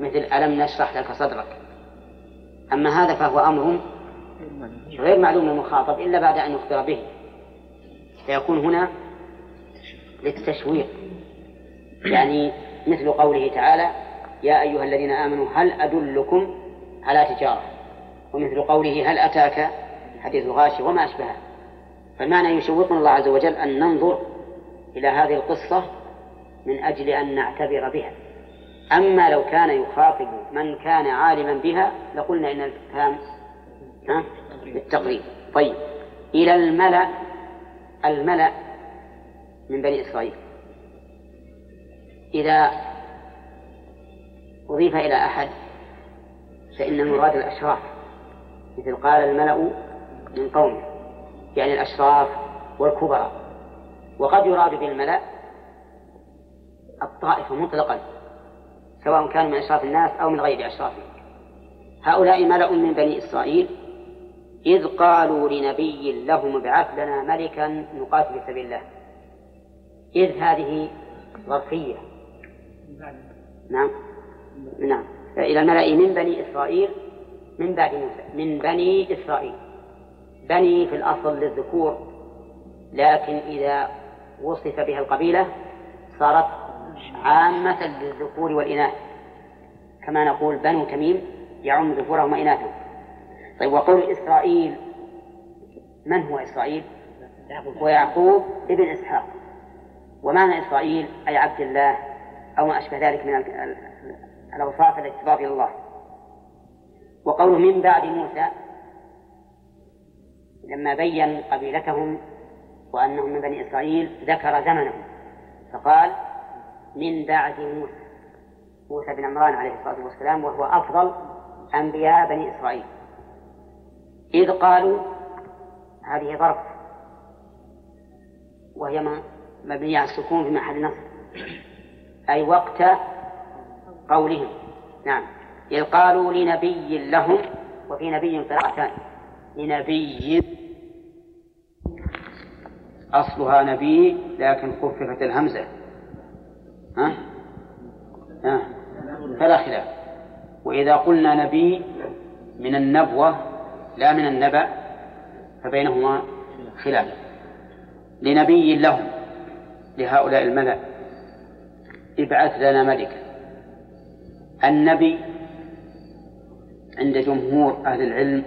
مثل ألم نشرح لك صدرك. أما هذا فهو أمر غير معلوم للمخاطب إلا بعد أن يخبر به. فيكون هنا للتشويق. يعني مثل قوله تعالى يا أيها الذين آمنوا هل أدلكم على تجارة؟ ومثل قوله هل أتاك حديث الغاشي وما أشبهه؟ فالمعنى يشوقنا الله عز وجل أن ننظر إلى هذه القصة من أجل أن نعتبر بها. أما لو كان يخاطب من كان عالما بها لقلنا إن الكلام بالتقريب طيب. إلى الملأ الملأ من بني إسرائيل. إذا أضيف إلى أحد فإن المراد الأشراف مثل قال الملأ من قومه يعني الأشراف والكبراء وقد يراد بالملأ الطائفة مطلقا سواء كانوا من أشراف الناس أو من غير أشرافهم هؤلاء ملأ من بني إسرائيل إذ قالوا لنبي لهم ابعث لنا ملكا نقاتل في سبيل الله. إذ هذه ظرفية نعم. نعم. إلى الملأ من بني إسرائيل من بعد موسى من بني إسرائيل. بني في الأصل للذكور لكن إذا وصف بها القبيلة صارت عامة للذكور والإناث. كما نقول بنو تميم يعم ذكورهم وإناثهم. طيب وقول إسرائيل من هو إسرائيل؟ ويعقوب ابن إسحاق. ومعنى إسرائيل أي عبد الله أو ما أشبه ذلك من ال- ال- الأوصاف التي تضاف إلى الله. وقوله من بعد موسى لما بين قبيلتهم وأنهم من بني إسرائيل ذكر زمنهم. فقال من بعد موسى. موسى بن عمران عليه الصلاة والسلام وهو أفضل أنبياء بني إسرائيل. إذ قالوا هذه ظرف وهي مبنية على السكون في محل نصب. أي وقت قولهم. نعم. إذ قالوا لنبي لهم وفي نبي قراءتان. لنبي. أصلها نبي لكن خففت الهمزة. ها؟ ها؟ فلا خلاف. وإذا قلنا نبي من النبوة لا من النبأ فبينهما خلاف. لنبي لهم. لهؤلاء الملأ. ابعث لنا ملكا. النبي عند جمهور أهل العلم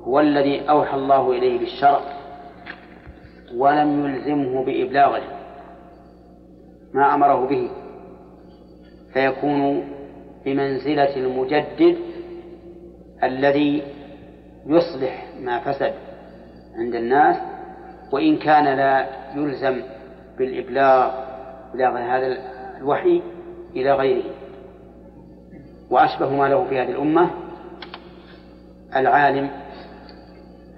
هو الذي أوحى الله إليه بالشرع ولم يلزمه بإبلاغه ما أمره به. فيكون بمنزلة المجدد الذي يصلح ما فسد عند الناس وإن كان لا يلزم بالإبلاغ إبلاغ هذا الوحي إلى غيره. وأشبه ما له في هذه الأمة العالم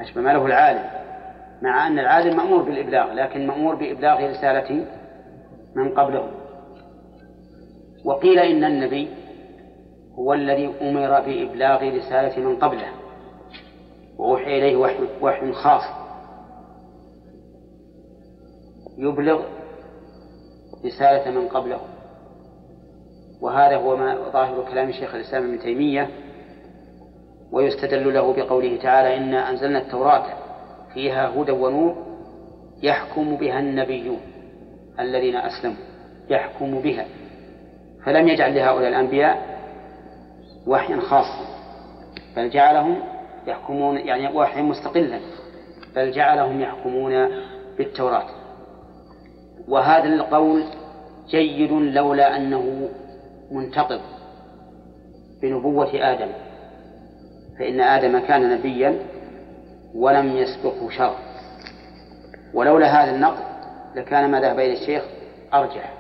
أشبه ما له العالم مع أن العالم مأمور بالإبلاغ لكن مأمور بإبلاغ رسالة من قبله. وقيل إن النبي هو الذي أمر بإبلاغ رسالة من قبله. وأوحي إليه وحي, خاص. يبلغ رسالة من قبله. وهذا هو ما ظاهر كلام شيخ الإسلام ابن تيمية ويستدل له بقوله تعالى إنا أنزلنا التوراة فيها هدى ونور يحكم بها النبيون الذين أسلموا يحكم بها. فلم يجعل لهؤلاء الأنبياء وحيا خاصا بل جعلهم يحكمون يعني وحيا مستقلا بل جعلهم يحكمون بالتوراة. وهذا القول جيد لولا أنه منتقض بنبوة آدم فإن آدم كان نبيا ولم يسبقه شر ولولا هذا النقد لكان ما ذهب إلى الشيخ؟ أرجح.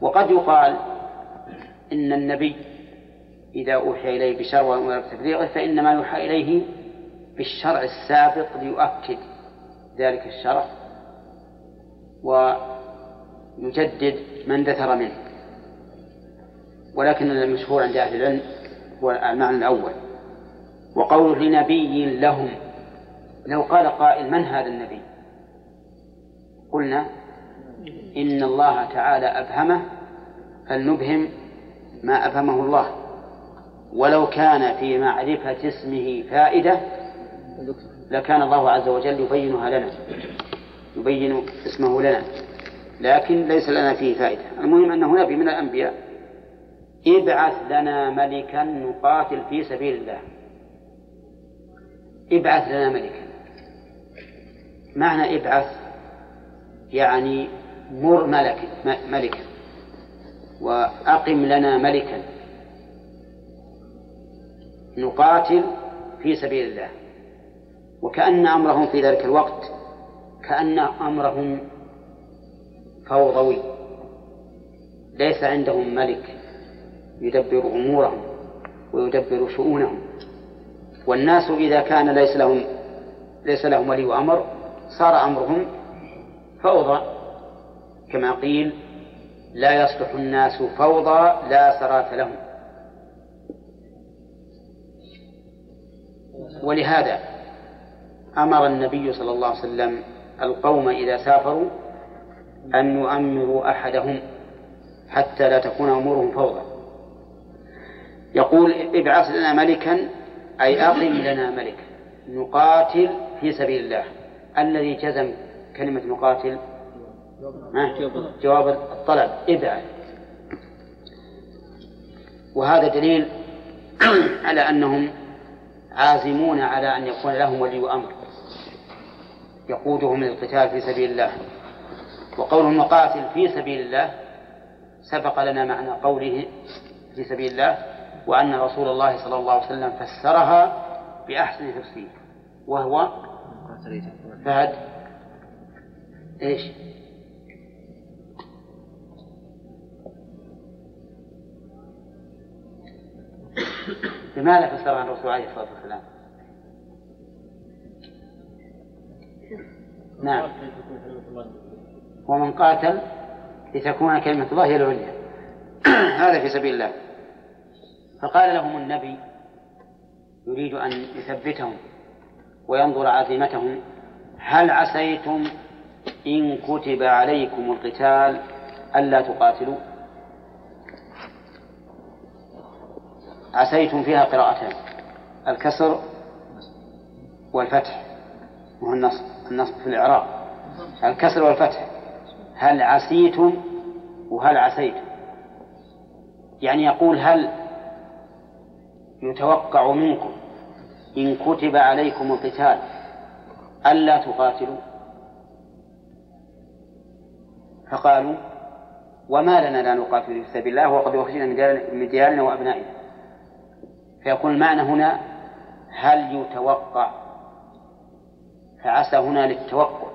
وقد يقال إن النبي إذا أوحي إليه بشرع وأمر بتبليغه فإنما يوحى إليه بالشرع السابق ليؤكد ذلك الشرع. ويجدد ما اندثر منه. ولكن المشهور عند أهل العلم هو المعنى الأول. وقول لنبي لهم لو قال قائل من هذا النبي؟ قلنا إن الله تعالى أبهمه فلنبهم ما أبهمه الله. ولو كان في معرفة اسمه فائدة لكان الله عز وجل يبينها لنا يبين اسمه لنا. لكن ليس لنا فيه فائدة. المهم أنه نبي من الأنبياء ابعث لنا ملكا نقاتل في سبيل الله. ابعث لنا ملكا. معنى ابعث يعني مر ملك ملكا. وأقم لنا ملكا. نقاتل في سبيل الله. وكأن أمرهم في ذلك الوقت كأن أمرهم فوضوي ليس عندهم ملك يدبر أمورهم ويدبر شؤونهم. والناس إذا كان ليس لهم ليس لهم ولي أمر صار أمرهم فوضى. كما قيل لا يصلح الناس فوضى لا سراة لهم. ولهذا أمر النبي صلى الله عليه وسلم القوم إذا سافروا أن يؤمروا أحدهم حتى لا تكون أمورهم فوضى. يقول ابعث لنا ملكا أي أقم لنا ملكا. نقاتل في سبيل الله. الذي جزم كلمة نقاتل؟ جواب الطلب. ابعث. وهذا دليل على أنهم عازمون على أن يكون لهم ولي أمر. يقودهم للقتال في سبيل الله. وقوله نقاتل في سبيل الله سبق لنا معنى قوله في سبيل الله وأن رسول الله صلى الله عليه وسلم فسرها بأحسن تفسير وهو فهد إيش؟ بماذا فسرها الرسول عليه الصلاة والسلام؟ نعم ومن قاتل لتكون كلمة الله هي العليا. هذا في سبيل الله. فقال لهم النبي يريد أن يثبتهم وينظر عزيمتهم هل عسيتم إن كتب عليكم القتال ألا تقاتلوا؟ عسيتم فيها قراءتان الكسر والفتح وهو النصب النصب في الإعراب. الكسر والفتح. هل عسيتم وهل عسيتم؟ يعني يقول هل يتوقع منكم إن كتب عليكم القتال ألا تقاتلوا؟ فقالوا وما لنا لا نقاتل في سبيل الله وقد أخرجنا من ديارنا وأبنائنا. فيكون المعنى هنا هل يتوقع؟ فعسى هنا للتوقع.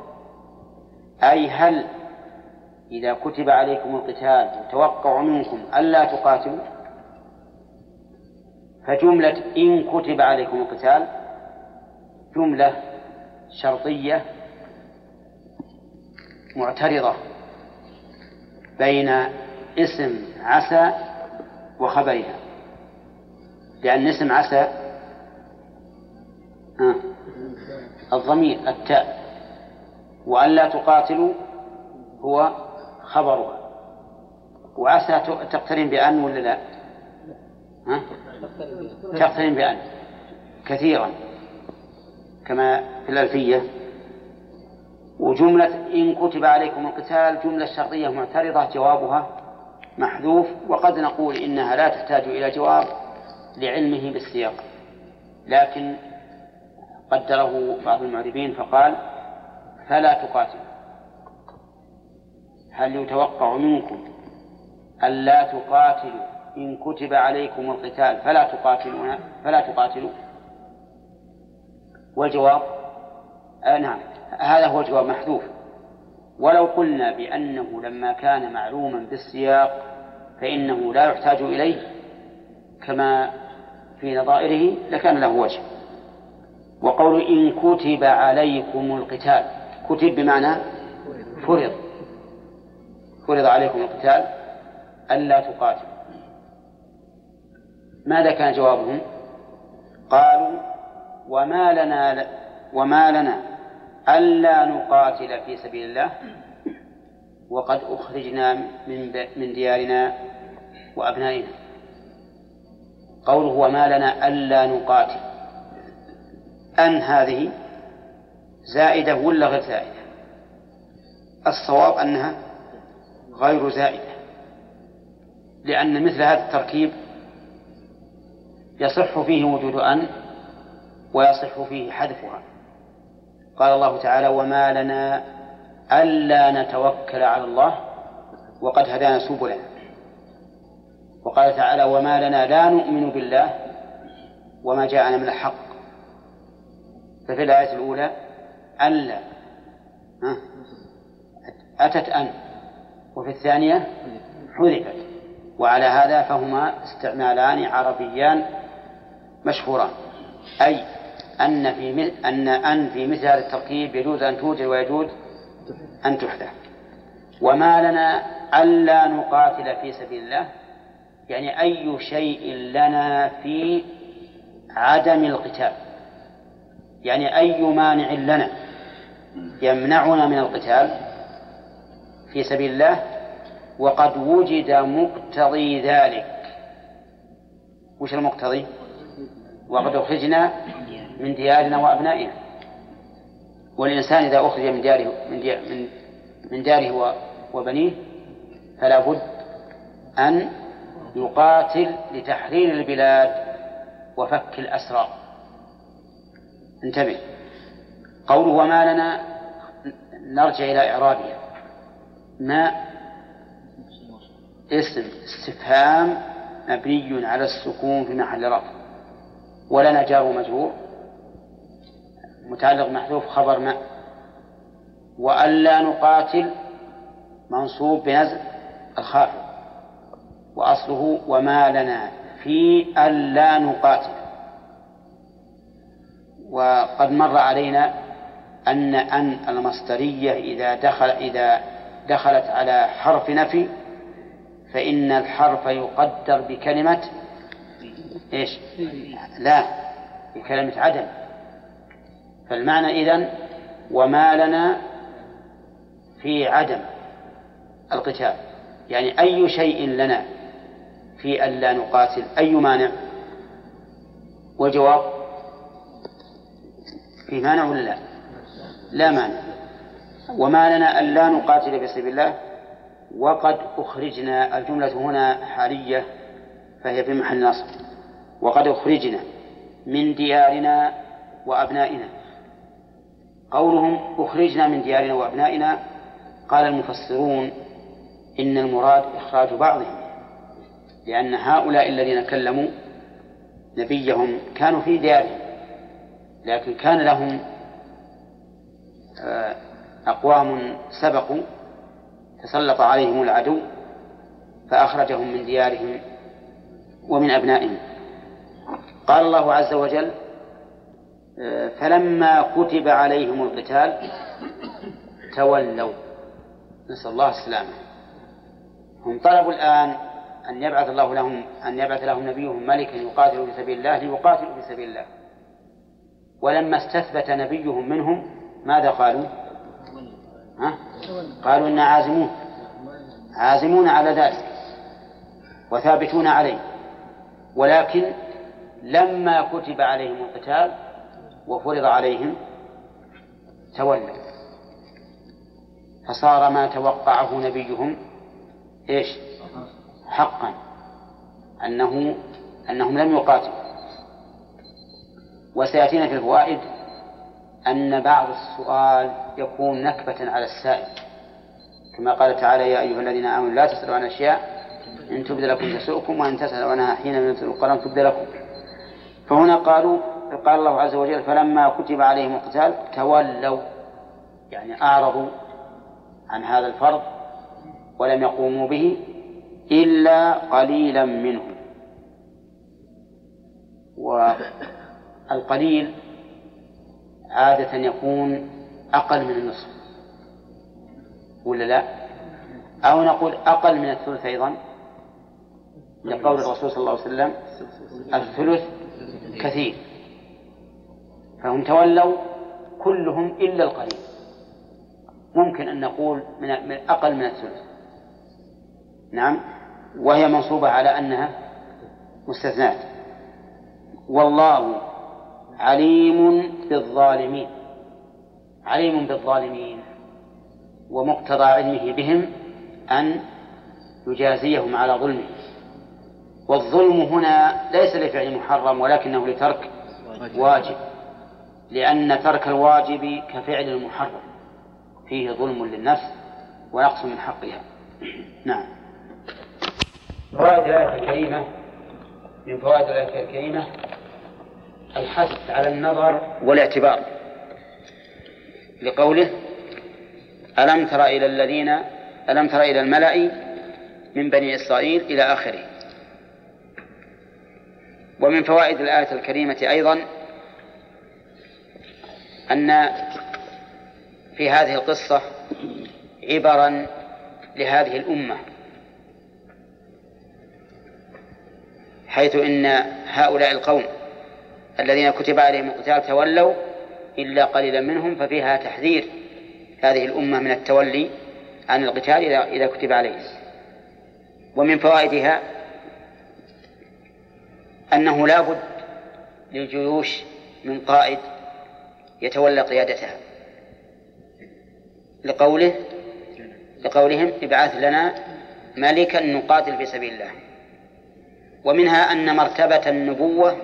أي هل إذا كتب عليكم القتال يتوقع منكم ألا تقاتلوا فجملة إن كتب عليكم القتال جملة شرطية معترضة بين اسم عسى وخبرها. لأن اسم عسى الضمير التاء وألا تقاتلوا هو خبرها. وعسى تقترن بأن ولا لا؟ ها؟ تقترن بأن. كثيرا. كما في الألفية. وجملة إن كتب عليكم القتال جملة شرطية معترضة جوابها محذوف. وقد نقول إنها لا تحتاج إلى جواب لعلمه بالسياق. لكن قدره بعض المعربين فقال فلا تقاتل. هل يتوقع منكم ألا تقاتلوا؟ إن كتب عليكم القتال فلا تقاتلون فلا تقاتلوا. والجواب؟ آه نعم. هذا هو الجواب محذوف. ولو قلنا بأنه لما كان معلوما بالسياق فإنه لا يحتاج إليه كما في نظائره لكان له وجه. وقول إن كتب عليكم القتال كتب بمعنى فرض. فرض عليكم القتال ألا تقاتلوا. ماذا كان جوابهم؟ قالوا وما لنا وما لنا ألا نقاتل في سبيل الله وقد أخرجنا من من ديارنا وأبنائنا. قوله وما لنا ألا نقاتل أن هذه زائدة ولا غير زائدة؟ الصواب أنها غير زائدة لأن مثل هذا التركيب يصح فيه وجود أن ويصح فيه حذفها. قال الله تعالى وما لنا ألا نتوكل على الله وقد هدانا سبلنا. وقال تعالى وما لنا لا نؤمن بالله وما جاءنا من الحق. ففي الآية الأولى ألا. أتت أن. وفي الثانية حذفت وعلى هذا فهما استعمالان عربيان مشهوران. أي أن في أن أن في مثل هذا التركيب يجوز أن توجد ويجوز أن تحدث وما لنا ألا نقاتل في سبيل الله يعني أي شيء لنا في عدم القتال. يعني أي مانع لنا يمنعنا من القتال. في سبيل الله وقد وجد مقتضي ذلك. وش المقتضي؟ وقد أخرجنا من ديارنا وأبنائنا. والإنسان إذا أخرج من داره من من من داره وبنيه فلا بد أن يقاتل لتحرير البلاد وفك الأسرى انتبه. قوله وما لنا نرجع إلى إعرابها. ما اسم استفهام مبني على السكون في محل رفع. ولنا جار ومجرور متعلق محذوف خبر ما. وألا نقاتل منصوب بنزع الخافض وأصله وما لنا في ألا نقاتل. وقد مر علينا أن أن المصدرية إذا دخل إذا دخلت على حرف نفي فإن الحرف يقدر بكلمة إيش؟ لا بكلمة عدم. فالمعنى إذن وما لنا في عدم القتال. يعني أي شيء لنا في أن لا نقاتل أي مانع؟ والجواب في مانع ولا لا؟ لا مانع. وما لنا أن لا نقاتل في سبيل الله. وقد أخرجنا الجملة هنا حالية فهي في محل نصب. وقد أخرجنا من ديارنا وأبنائنا. قولهم أخرجنا من ديارنا وأبنائنا. قال المفسرون إن المراد إخراج بعضهم لأن هؤلاء الذين كلموا نبيهم كانوا في ديارهم لكن كان لهم آه، أقوام سبقوا تسلط عليهم العدو فأخرجهم من ديارهم ومن أبنائهم. قال الله عز وجل فلما كتب عليهم القتال تولوا. نسأل الله السلامة. هم طلبوا الآن أن يبعث الله لهم أن يبعث لهم نبيهم ملكا يقاتل في سبيل الله ليقاتلوا في سبيل الله. ولما استثبت نبيهم منهم ماذا قالوا؟ ها؟ قالوا إنا عازمون. عازمون على ذلك. وثابتون عليه. ولكن لما كتب عليهم القتال وفرض عليهم تولوا فصار ما توقعه نبيهم إيش؟ حقا. أنه أنهم لم يقاتلوا. وسيأتينا في الفوائد أن بعض السؤال يكون نكبة على السائل. كما قال تعالى يا أيها الذين آمنوا لا تسألوا عن أشياء إن تبد لكم تسؤكم وإن تسألوا عنها حين ينزل القرآن تبد لكم فهنا قالوا قال الله عز وجل فلما كتب عليهم القتال تولوا يعني أعرضوا عن هذا الفرض ولم يقوموا به إلا قليلا منهم. والقليل عادة يكون أقل من النصف. ولا لا؟ أو نقول أقل من الثلث أيضا. لقول الرسول صلى الله عليه وسلم الثلث كثير. فهم تولوا كلهم إلا القليل. ممكن أن نقول من أقل من الثلث. نعم. وهي منصوبة على أنها مستثنات والله عليم بالظالمين عليم بالظالمين ومقتضى علمه بهم أن يجازيهم على ظلمهم والظلم هنا ليس لفعل محرم ولكنه لترك واجب لأن ترك الواجب كفعل المحرم. فيه ظلم للنفس ونقص من حقها. نعم. فوائد الآية الكريمة من فوائد الآية الكريمة الحث على النظر والاعتبار. لقوله ألم تر إلى الذين ألم تر إلى الملأ من بني إسرائيل إلى آخره؟ ومن فوائد الآية الكريمة أيضا أن في هذه القصة عبرا لهذه الأمة حيث إن هؤلاء القوم الذين كتب عليهم القتال تولوا إلا قليلا منهم ففيها تحذير. هذه الأمة من التولي عن القتال إذا إذا كتب عليه. ومن فوائدها أنه لا بد للجيوش من قائد يتولى قيادتها. لقوله لقولهم ابعث لنا ملكا نقاتل في سبيل الله. ومنها أن مرتبة النبوة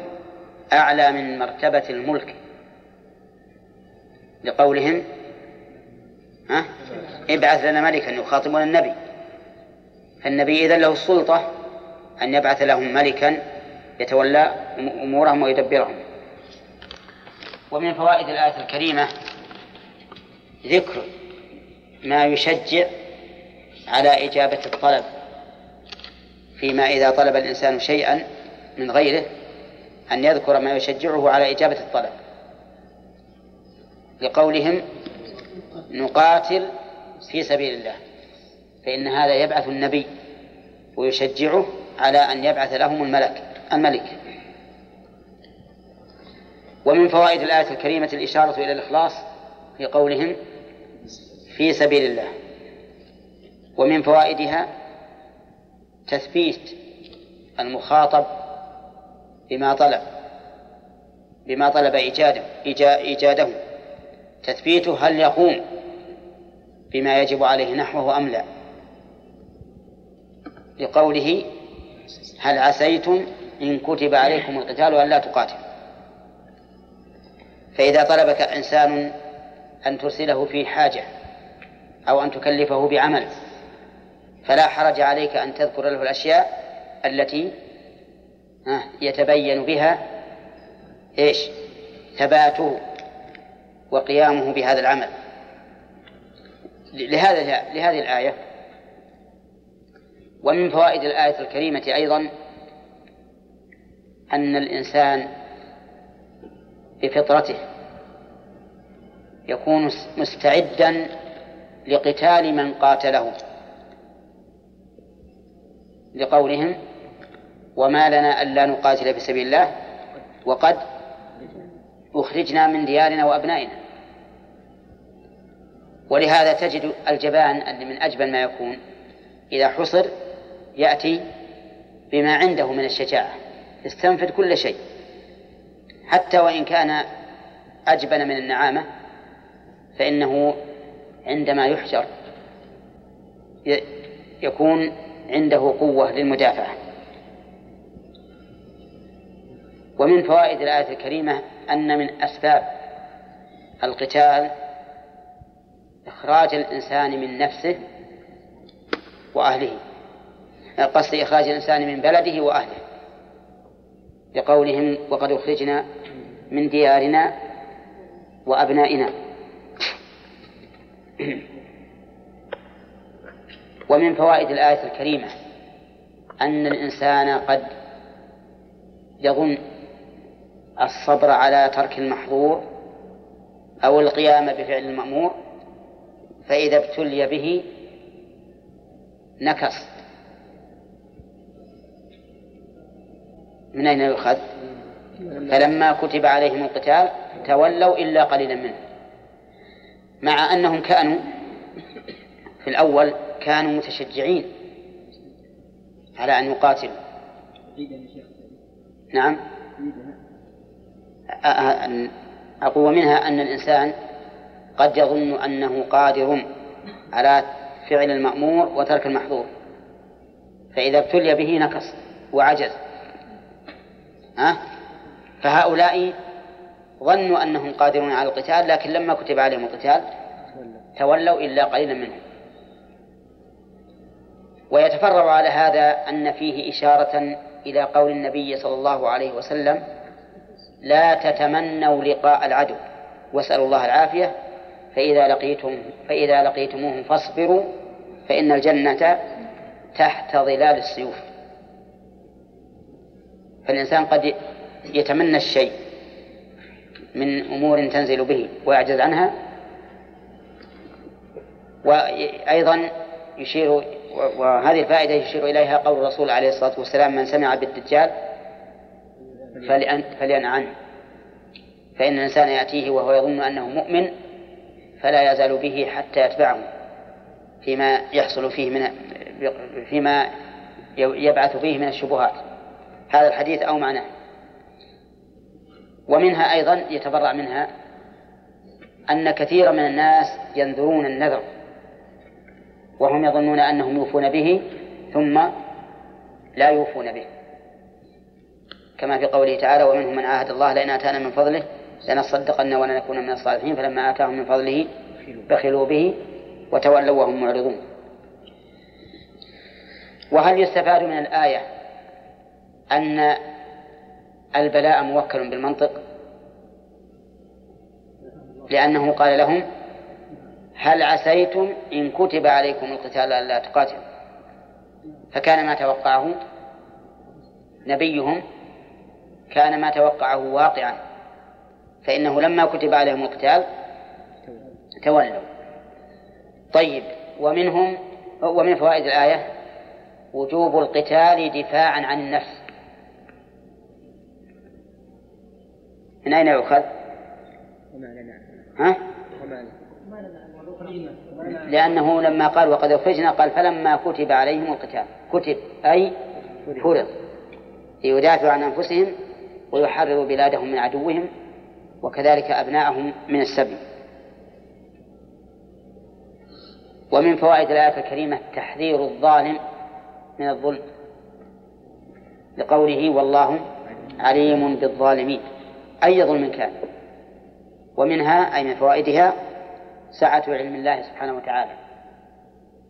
أعلى من مرتبة الملك. لقولهم ها؟ ابعث لنا ملكا يخاطبون النبي. فالنبي إذا له السلطة أن يبعث لهم ملكا يتولى أمورهم ويدبرهم. ومن فوائد الآية الكريمة ذكر ما يشجع على إجابة الطلب فيما إذا طلب الإنسان شيئا من غيره أن يذكر ما يشجعه على إجابة الطلب. لقولهم نقاتل في سبيل الله فإن هذا يبعث النبي ويشجعه على أن يبعث لهم الملك الملك. ومن فوائد الآية الكريمة الإشارة إلى الإخلاص في قولهم في سبيل الله. ومن فوائدها تثبيت المخاطب بما طلب بما طلب إيجاده إيجاده. تثبيته هل يقوم بما يجب عليه نحوه أم لا. لقوله هل عسيتم إن كتب عليكم القتال أن لا تقاتلوا. فإذا طلبك إنسان أن ترسله في حاجة أو أن تكلفه بعمل فلا حرج عليك أن تذكر له الأشياء التي يتبين بها إيش؟ ثباته. وقيامه بهذا العمل. لهذا لهذه الآية. ومن فوائد الآية الكريمة أيضا أن الإنسان بفطرته يكون مستعدا لقتال من قاتله. لقولهم وما لنا ألا نقاتل في سبيل الله وقد أخرجنا من ديارنا وأبنائنا. ولهذا تجد الجبان اللي من أجبن ما يكون إذا حصر يأتي بما عنده من الشجاعة. يستنفذ كل شيء. حتى وإن كان أجبن من النعامة فإنه عندما يحشر يكون عنده قوة للمدافعة. ومن فوائد الآية الكريمة أن من أسباب القتال إخراج الإنسان من نفسه وأهله قصد إخراج الإنسان من بلده وأهله لقولهم وقد أخرجنا من ديارنا وأبنائنا. ومن فوائد الآية الكريمة أن الإنسان قد يظن الصبر على ترك المحظور أو القيام بفعل المأمور فإذا ابتلي به نكص. من أين يؤخذ؟ فلما كتب عليهم القتال تولوا إلا قليلا منهم مع أنهم كانوا في الأول كانوا متشجعين على أن يقاتلوا. نعم. أقوى منها أن الإنسان قد يظن أنه قادر على فعل المأمور وترك المحظور. فإذا ابتلي به نكص وعجز. ها؟ فهؤلاء ظنوا أنهم قادرون على القتال لكن لما كتب عليهم القتال تولوا إلا قليلا منهم. ويتفرع على هذا أن فيه إشارة إلى قول النبي صلى الله عليه وسلم لا تتمنوا لقاء العدو واسألوا الله العافية. فإذا لقيتم فإذا لقيتموهم فاصبروا فإن الجنة تحت ظلال السيوف. فالإنسان قد يتمنى الشيء من أمور تنزل به ويعجز عنها وأيضا يشير وهذه الفائدة يشير إليها قول الرسول عليه الصلاة والسلام من سمع بالدجال فلأن فلينع عنه. فإن الإنسان يأتيه وهو يظن أنه مؤمن فلا يزال به حتى يتبعه فيما يحصل فيه من فيما يبعث فيه من الشبهات. هذا الحديث أو معناه. ومنها أيضا يتبرع منها أن كثيرا من الناس ينذرون النذر وهم يظنون أنهم يوفون به ثم لا يوفون به. كما في قوله تعالى ومنهم من عاهد الله لئن آتانا من فضله لنصدقن ولنكون من الصالحين فلما آتاهم من فضله بخلوا به وتولوا وهم معرضون. وهل يستفاد من الآية أن البلاء موكل بالمنطق؟ لأنه قال لهم هل عسيتم إن كتب عليكم القتال ألا تقاتلوا؟ فكان ما توقعه نبيهم كان ما توقعه واقعا. فإنه لما كتب عليهم القتال تولوا. طيب ومنهم ومن فوائد الآية وجوب القتال دفاعا عن النفس. من أين يؤخذ؟ ها؟ لأنه لما قال وقد أخرجنا قال فلما كتب عليهم القتال. كتب أي فرض. ليدافعوا عن أنفسهم ويحرروا بلادهم من عدوهم وكذلك أبناءهم من السبي. ومن فوائد الآية الكريمة تحذير الظالم من الظلم لقوله والله عليم بالظالمين أي ظلم كان. ومنها أي من فوائدها سعة علم الله سبحانه وتعالى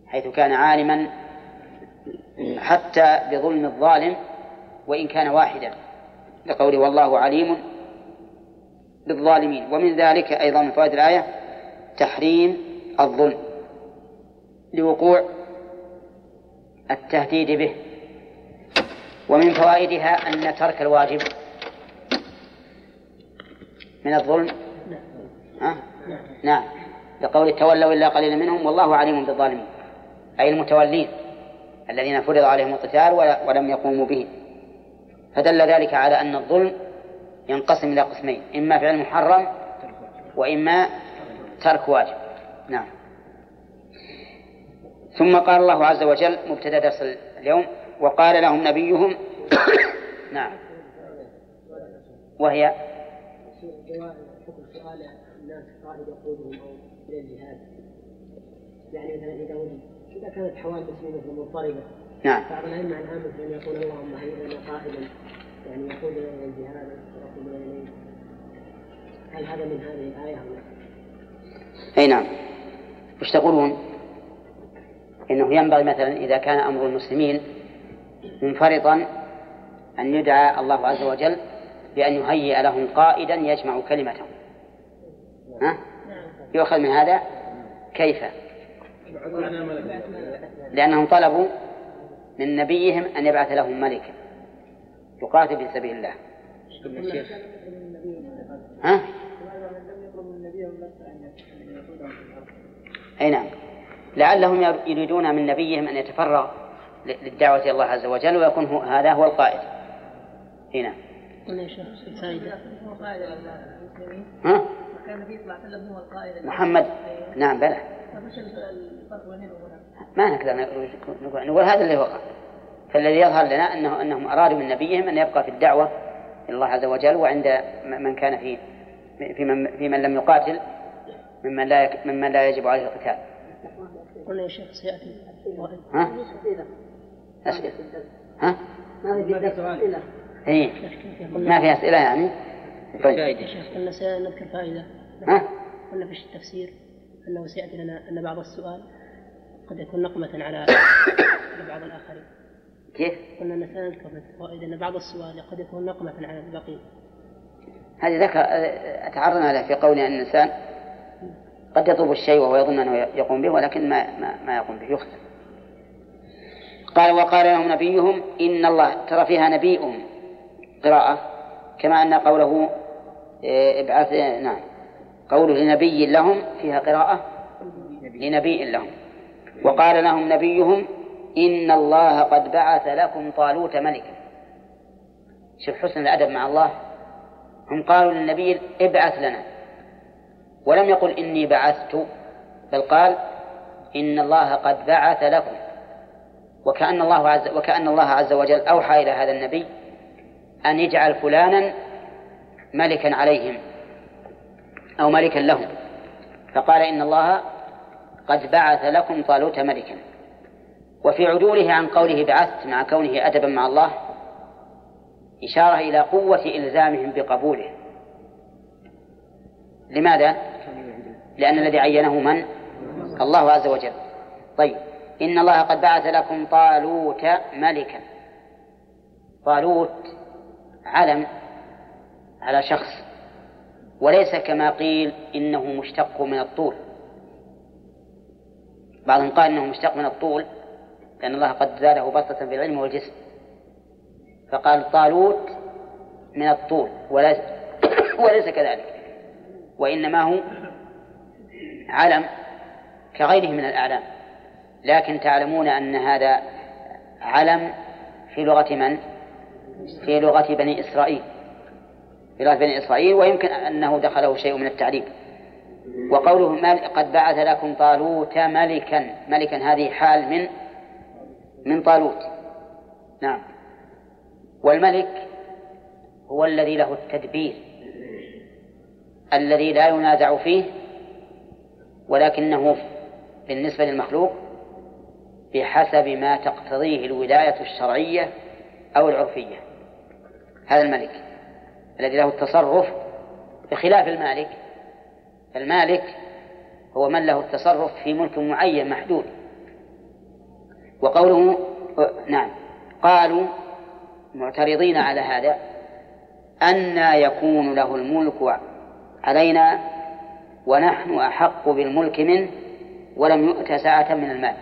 حيث كان عالما حتى بظلم الظالم وإن كان واحدا. لقوله والله عليم بالظالمين. ومن ذلك أيضا من فوائد الآية تحريم الظلم لوقوع التهديد به. ومن فوائدها أن ترك الواجب من الظلم. ها؟ نعم. لقول تولوا إلا قليلا منهم والله عليم بالظالمين أي المتولين الذين فرض عليهم القتال ولم يقوموا به. فدل ذلك على أن الظلم ينقسم إلى قسمين إما فعل محرم وإما ترك واجب. نعم. ثم قال الله عز وجل مبتدا درس اليوم وقال لهم نبيهم نعم. وهي؟ حكم الناس يقودهم أو يعني مثلا إذا إذا كانت حوادث مثل مضطربه نعم بعض الأئمة الآن مثلا يقول اللهم هيئ لنا قائدا يعني يقود إلى الجهاد ويقود اليه هل هذا من هذه الآية أو لا؟ أي نعم وش تقولون؟ إنه ينبغي مثلا إذا كان أمر المسلمين منفرطا أن يدعى الله عز وجل بأن يهيئ لهم قائدا يجمع كلمتهم ها؟ يؤخذ من هذا كيف لأنهم طلبوا من نبيهم أن يبعث لهم ملكا يقاتل في سبيل الله. ها؟ أي نعم. لعلهم يريدون من نبيهم أن يتفرغ للدعوة إلى الله عز وجل ويكون هذا هو القائد. هنا فائدة ها؟ محمد. نعم بلى. ما نقدر نقول نقول هذا اللي وقع فالذي يظهر لنا انه أنهم أرادوا من نبيهم أن يبقى في الدعوة إلى الله عز وجل وعند من كان في في من, في من لم يقاتل ممن لا ممن لا يجب عليه القتال. قلنا يا شيخ سيأتي. ها؟ أسئلة. ها؟ ما في أسئلة. إيه. ما في أسئلة يعني؟ طيب. شيخ قلنا سنذكر فائدة. ها؟ قلنا في التفسير. أنه سيأتي لنا أن بعض السؤال قد يكون نقمة على بعض الآخرين. كيف؟ قلنا أن سنذكر في الفوائد أن بعض السؤال قد يكون نقمة على الباقين هذه ذكر تعرضنا له في قول أن الإنسان قد يطلب الشيء وهو يظن أنه يقوم به ولكن ما ما, ما يقوم به يخطئ قال وقال لهم نبيهم إن الله ترى فيها نبيهم. قراءة كما أن قوله إيه، ابعث نعم. قوله لنبي لهم فيها قراءة؟ لنبي لهم. وقال لهم نبيهم إن الله قد بعث لكم طالوت ملكا شوف حسن الأدب مع الله. هم قالوا للنبي ابعث لنا. ولم يقل إني بعثت بل قال إن الله قد بعث لكم. وكأن الله عز وكأن الله عز وجل أوحى إلى هذا النبي أن يجعل فلانا ملكا عليهم. أو ملكا لهم. فقال إن الله قد بعث لكم طالوت ملكا. وفي عدوله عن قوله بعثت مع كونه أدبا مع الله إشارة إلى قوة إلزامهم بقبوله. لماذا؟ لأن الذي عينه من؟ الله عز وجل. طيب. إن الله قد بعث لكم طالوت ملكا. طالوت علم على شخص. وليس كما قيل إنه مشتق من الطول. بعضهم قال إنه مشتق من الطول لأن الله قد زاده بسطة في العلم والجسم. فقال طالوت من الطول وليس, وليس كذلك. وإنما هو علم كغيره من الأعلام. لكن تعلمون أن هذا علم في لغة من؟ في لغة بني إسرائيل. لغة بني إسرائيل ويمكن أنه دخله شيء من التعريب وقوله قد بعث لكم طالوت ملكا ملكا هذه حال من من طالوت. نعم. والملك هو الذي له التدبير الذي لا ينازع فيه ولكنه بالنسبة للمخلوق بحسب ما تقتضيه الولاية الشرعية أو العرفية. هذا الملك. الذي له التصرف بخلاف المالك. المالك هو من له التصرف في ملك معين محدود. وقوله نعم قالوا معترضين على هذا أن يكون له الملك علينا ونحن أحق بالملك منه ولم يؤت سعة من المال.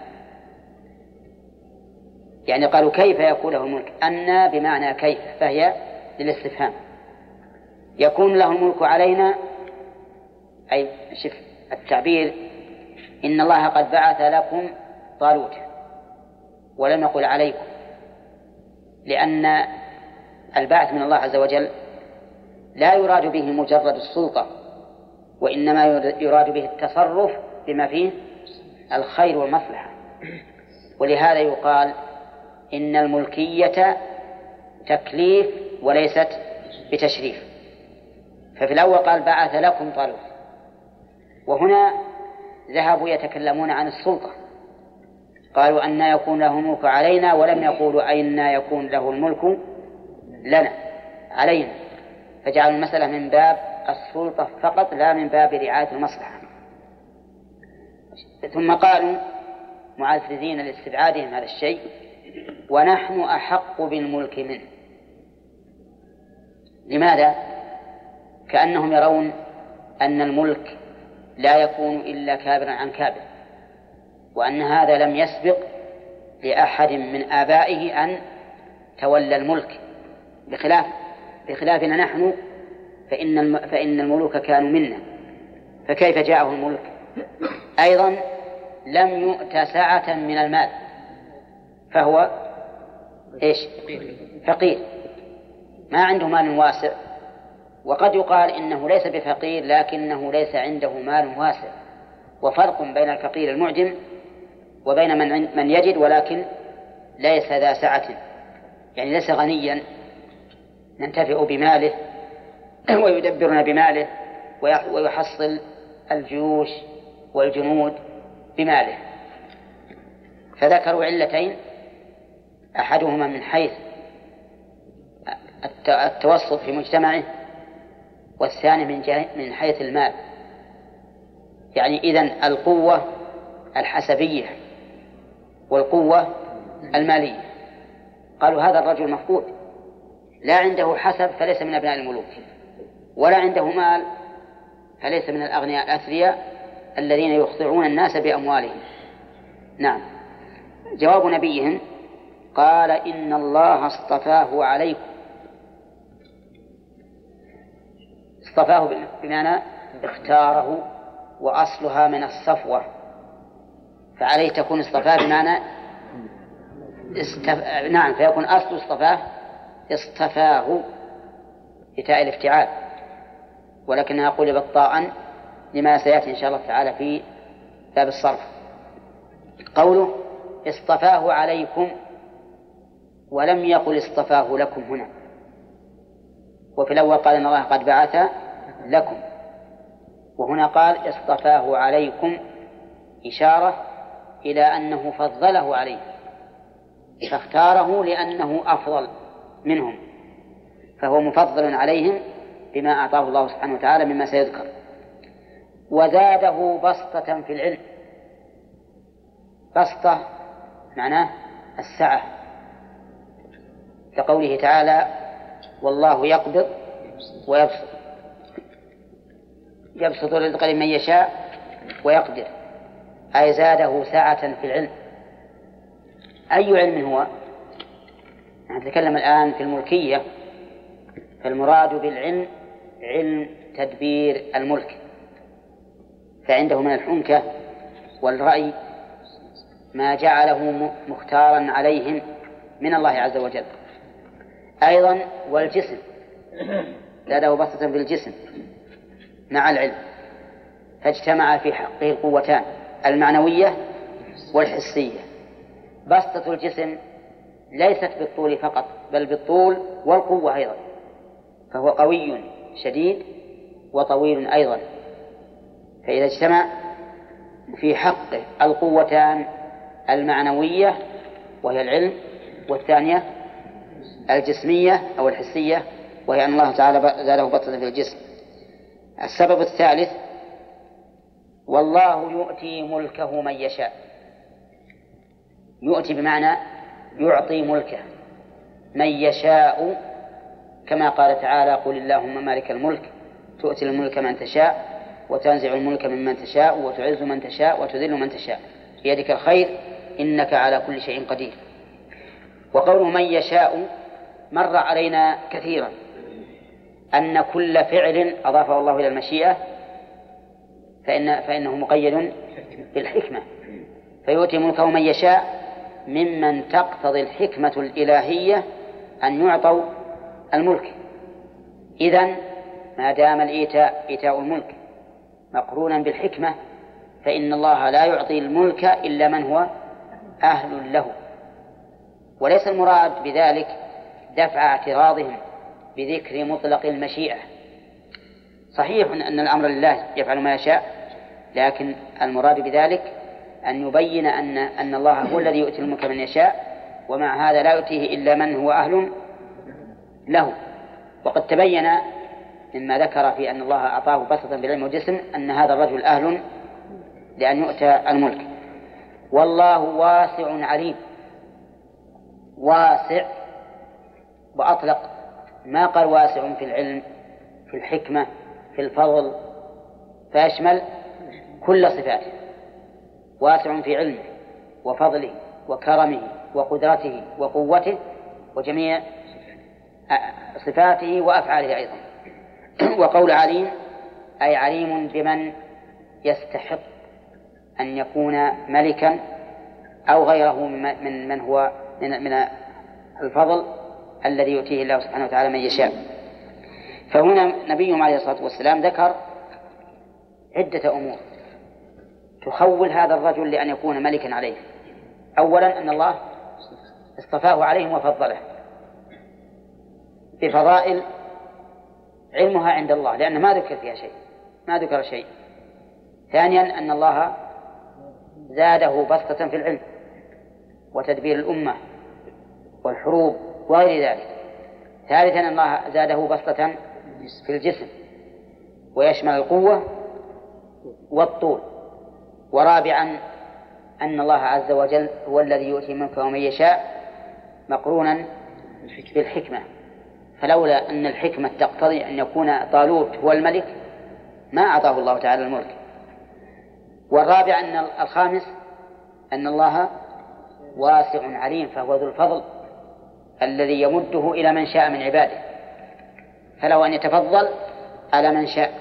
يعني قالوا كيف يكون له الملك؟ أن بمعنى كيف فهي للاستفهام. يكون له الملك علينا. أي شف التعبير إن الله قد بعث لكم طالوت ولم يقل عليكم لأن البعث من الله عز وجل لا يراد به مجرد السلطة وإنما يراد به التصرف بما فيه الخير والمصلحة. ولهذا يقال إن الملكية تكليف وليست بتشريف. ففي الأول قال بعث لكم طالوت. وهنا ذهبوا يتكلمون عن السلطة. قالوا أن يكون له الملك علينا ولم يقولوا أين يكون له الملك لنا. علينا. فجعلوا المسألة من باب السلطة فقط لا من باب رعاية المصلحة. ثم قالوا معززين لاستبعادهم هذا الشيء ونحن أحق بالملك منه. لماذا؟ كأنهم يرون أن الملك لا يكون إلا كابرا عن كابر وأن هذا لم يسبق لأحد من آبائه أن تولى الملك. بخلاف بخلافنا نحن فإن فإن الملوك كانوا منا. فكيف جاءه الملك؟ أيضا لم يؤت سعة من المال فهو إيش؟ فقير. ما عنده مال واسع. وقد يقال إنه ليس بفقير لكنه ليس عنده مال واسع. وفرق بين الفقير المعجم وبين من من يجد ولكن ليس ذا سعة. يعني ليس غنيا. ننتفع بماله ويدبرنا بماله ويحصل الجيوش والجنود بماله. فذكروا علتين أحدهما من حيث التوسط في مجتمعه والثاني من من حيث المال. يعني إذن القوة الحسبية والقوة المالية. قالوا هذا الرجل مفقود. لا عنده حسب فليس من أبناء الملوك. ولا عنده مال فليس من الأغنياء الأثرياء الذين يخضعون الناس بأموالهم. نعم. جواب نبيهم قال إن الله اصطفاه عليكم. اصطفاه بمعنى اختاره وأصلها من الصفوة. فعليه تكون اصطفاه بمعنى استف... نعم فيكون أصل اصطفاه اصطفاه بتاء الافتعال. ولكنها قلبت طاء لما سيأتي إن شاء الله تعالى في باب الصرف. قوله اصطفاه عليكم ولم يقل اصطفاه لكم هنا. وفي الأول قال إن الله قد بعث لكم. وهنا قال اصطفاه عليكم إشارة إلى أنه فضله عليه فاختاره لأنه أفضل منهم فهو مفضل عليهم بما أعطاه الله سبحانه وتعالى مما سيذكر. وزاده بسطة في العلم. بسطة معناه السعة. كقوله تعالى والله يقبض ويبسط. يبسط الرزق لمن يشاء ويقدر. أي زاده سعة في العلم. أي علم هو؟ نتكلم الآن في الملكية. فالمراد بالعلم علم تدبير الملك. فعنده من الحنكة والرأي ما جعله مختارا عليهم من الله عز وجل. أيضا والجسم. زاده بسطة في الجسم. مع العلم فاجتمع في حقه القوتان المعنوية والحسية. بسطة الجسم ليست بالطول فقط بل بالطول والقوة أيضا. فهو قوي شديد وطويل أيضا. فإذا اجتمع في حقه القوتان المعنوية وهي العلم والثانية الجسمية أو الحسية وهي أن الله تعالى زاده بطة في الجسم. السبب الثالث والله يؤتي ملكه من يشاء. يؤتي بمعنى يعطي ملكه من يشاء كما قال تعالى قل اللهم مالك الملك تؤتي الملك من تشاء وتنزع الملك ممن تشاء وتعز من تشاء وتذل من تشاء. بيدك الخير إنك على كل شيء قدير. وقول من يشاء مر علينا كثيرا. أن كل فعل أضافه الله إلى المشيئة فإن فإنه مقيد بالحكمة. فيؤتي ملكه من يشاء ممن تقتضي الحكمة الإلهية أن يعطوا الملك. إذا ما دام الإيتاء إيتاء الملك مقرونا بالحكمة فإن الله لا يعطي الملك إلا من هو أهل له. وليس المراد بذلك دفع اعتراضهم. بذكر مطلق المشيئة. صحيح أن الأمر لله يفعل ما يشاء لكن المراد بذلك أن يبين أن أن الله هو الذي يؤتي الملك من يشاء ومع هذا لا يؤتيه إلا من هو أهل له. وقد تبين مما ذكر في أن الله أعطاه بسطا بالعلم والجسم أن هذا الرجل أهل لأن يؤتى الملك. والله واسع عليم واسع وأطلق ما قال واسع في العلم في الحكمة في الفضل فيشمل كل صفاته. واسع في علمه وفضله وكرمه وقدرته وقوته وجميع صفاته وأفعاله أيضا. وقول عليم أي عليم بمن يستحق أن يكون ملكا أو غيره من من هو من من الفضل الذي يؤتيه الله سبحانه وتعالى من يشاء. فهنا نبيهم عليه الصلاة والسلام ذكر عدة أمور تخول هذا الرجل لأن يكون ملكا عليه. أولا أن الله اصطفاه عليهم وفضله بفضائل علمها عند الله لأن ما ذكر فيها شيء ما ذكر شيء. ثانيا أن الله زاده بسطة في العلم وتدبير الأمة والحروب وغير ذلك. ثالثا الله زاده بسطة في الجسم ويشمل القوة والطول. ورابعا أن الله عز وجل هو الذي يؤتي ملكه ومن يشاء مقرونا بالحكمة. فلولا أن الحكمة تقتضي أن يكون طالوت هو الملك ما أعطاه الله تعالى الملك. والرابع أن الخامس أن الله واسع عليم فهو ذو الفضل الذي يمده إلى من شاء من عباده. فلو أن يتفضل على من شاء.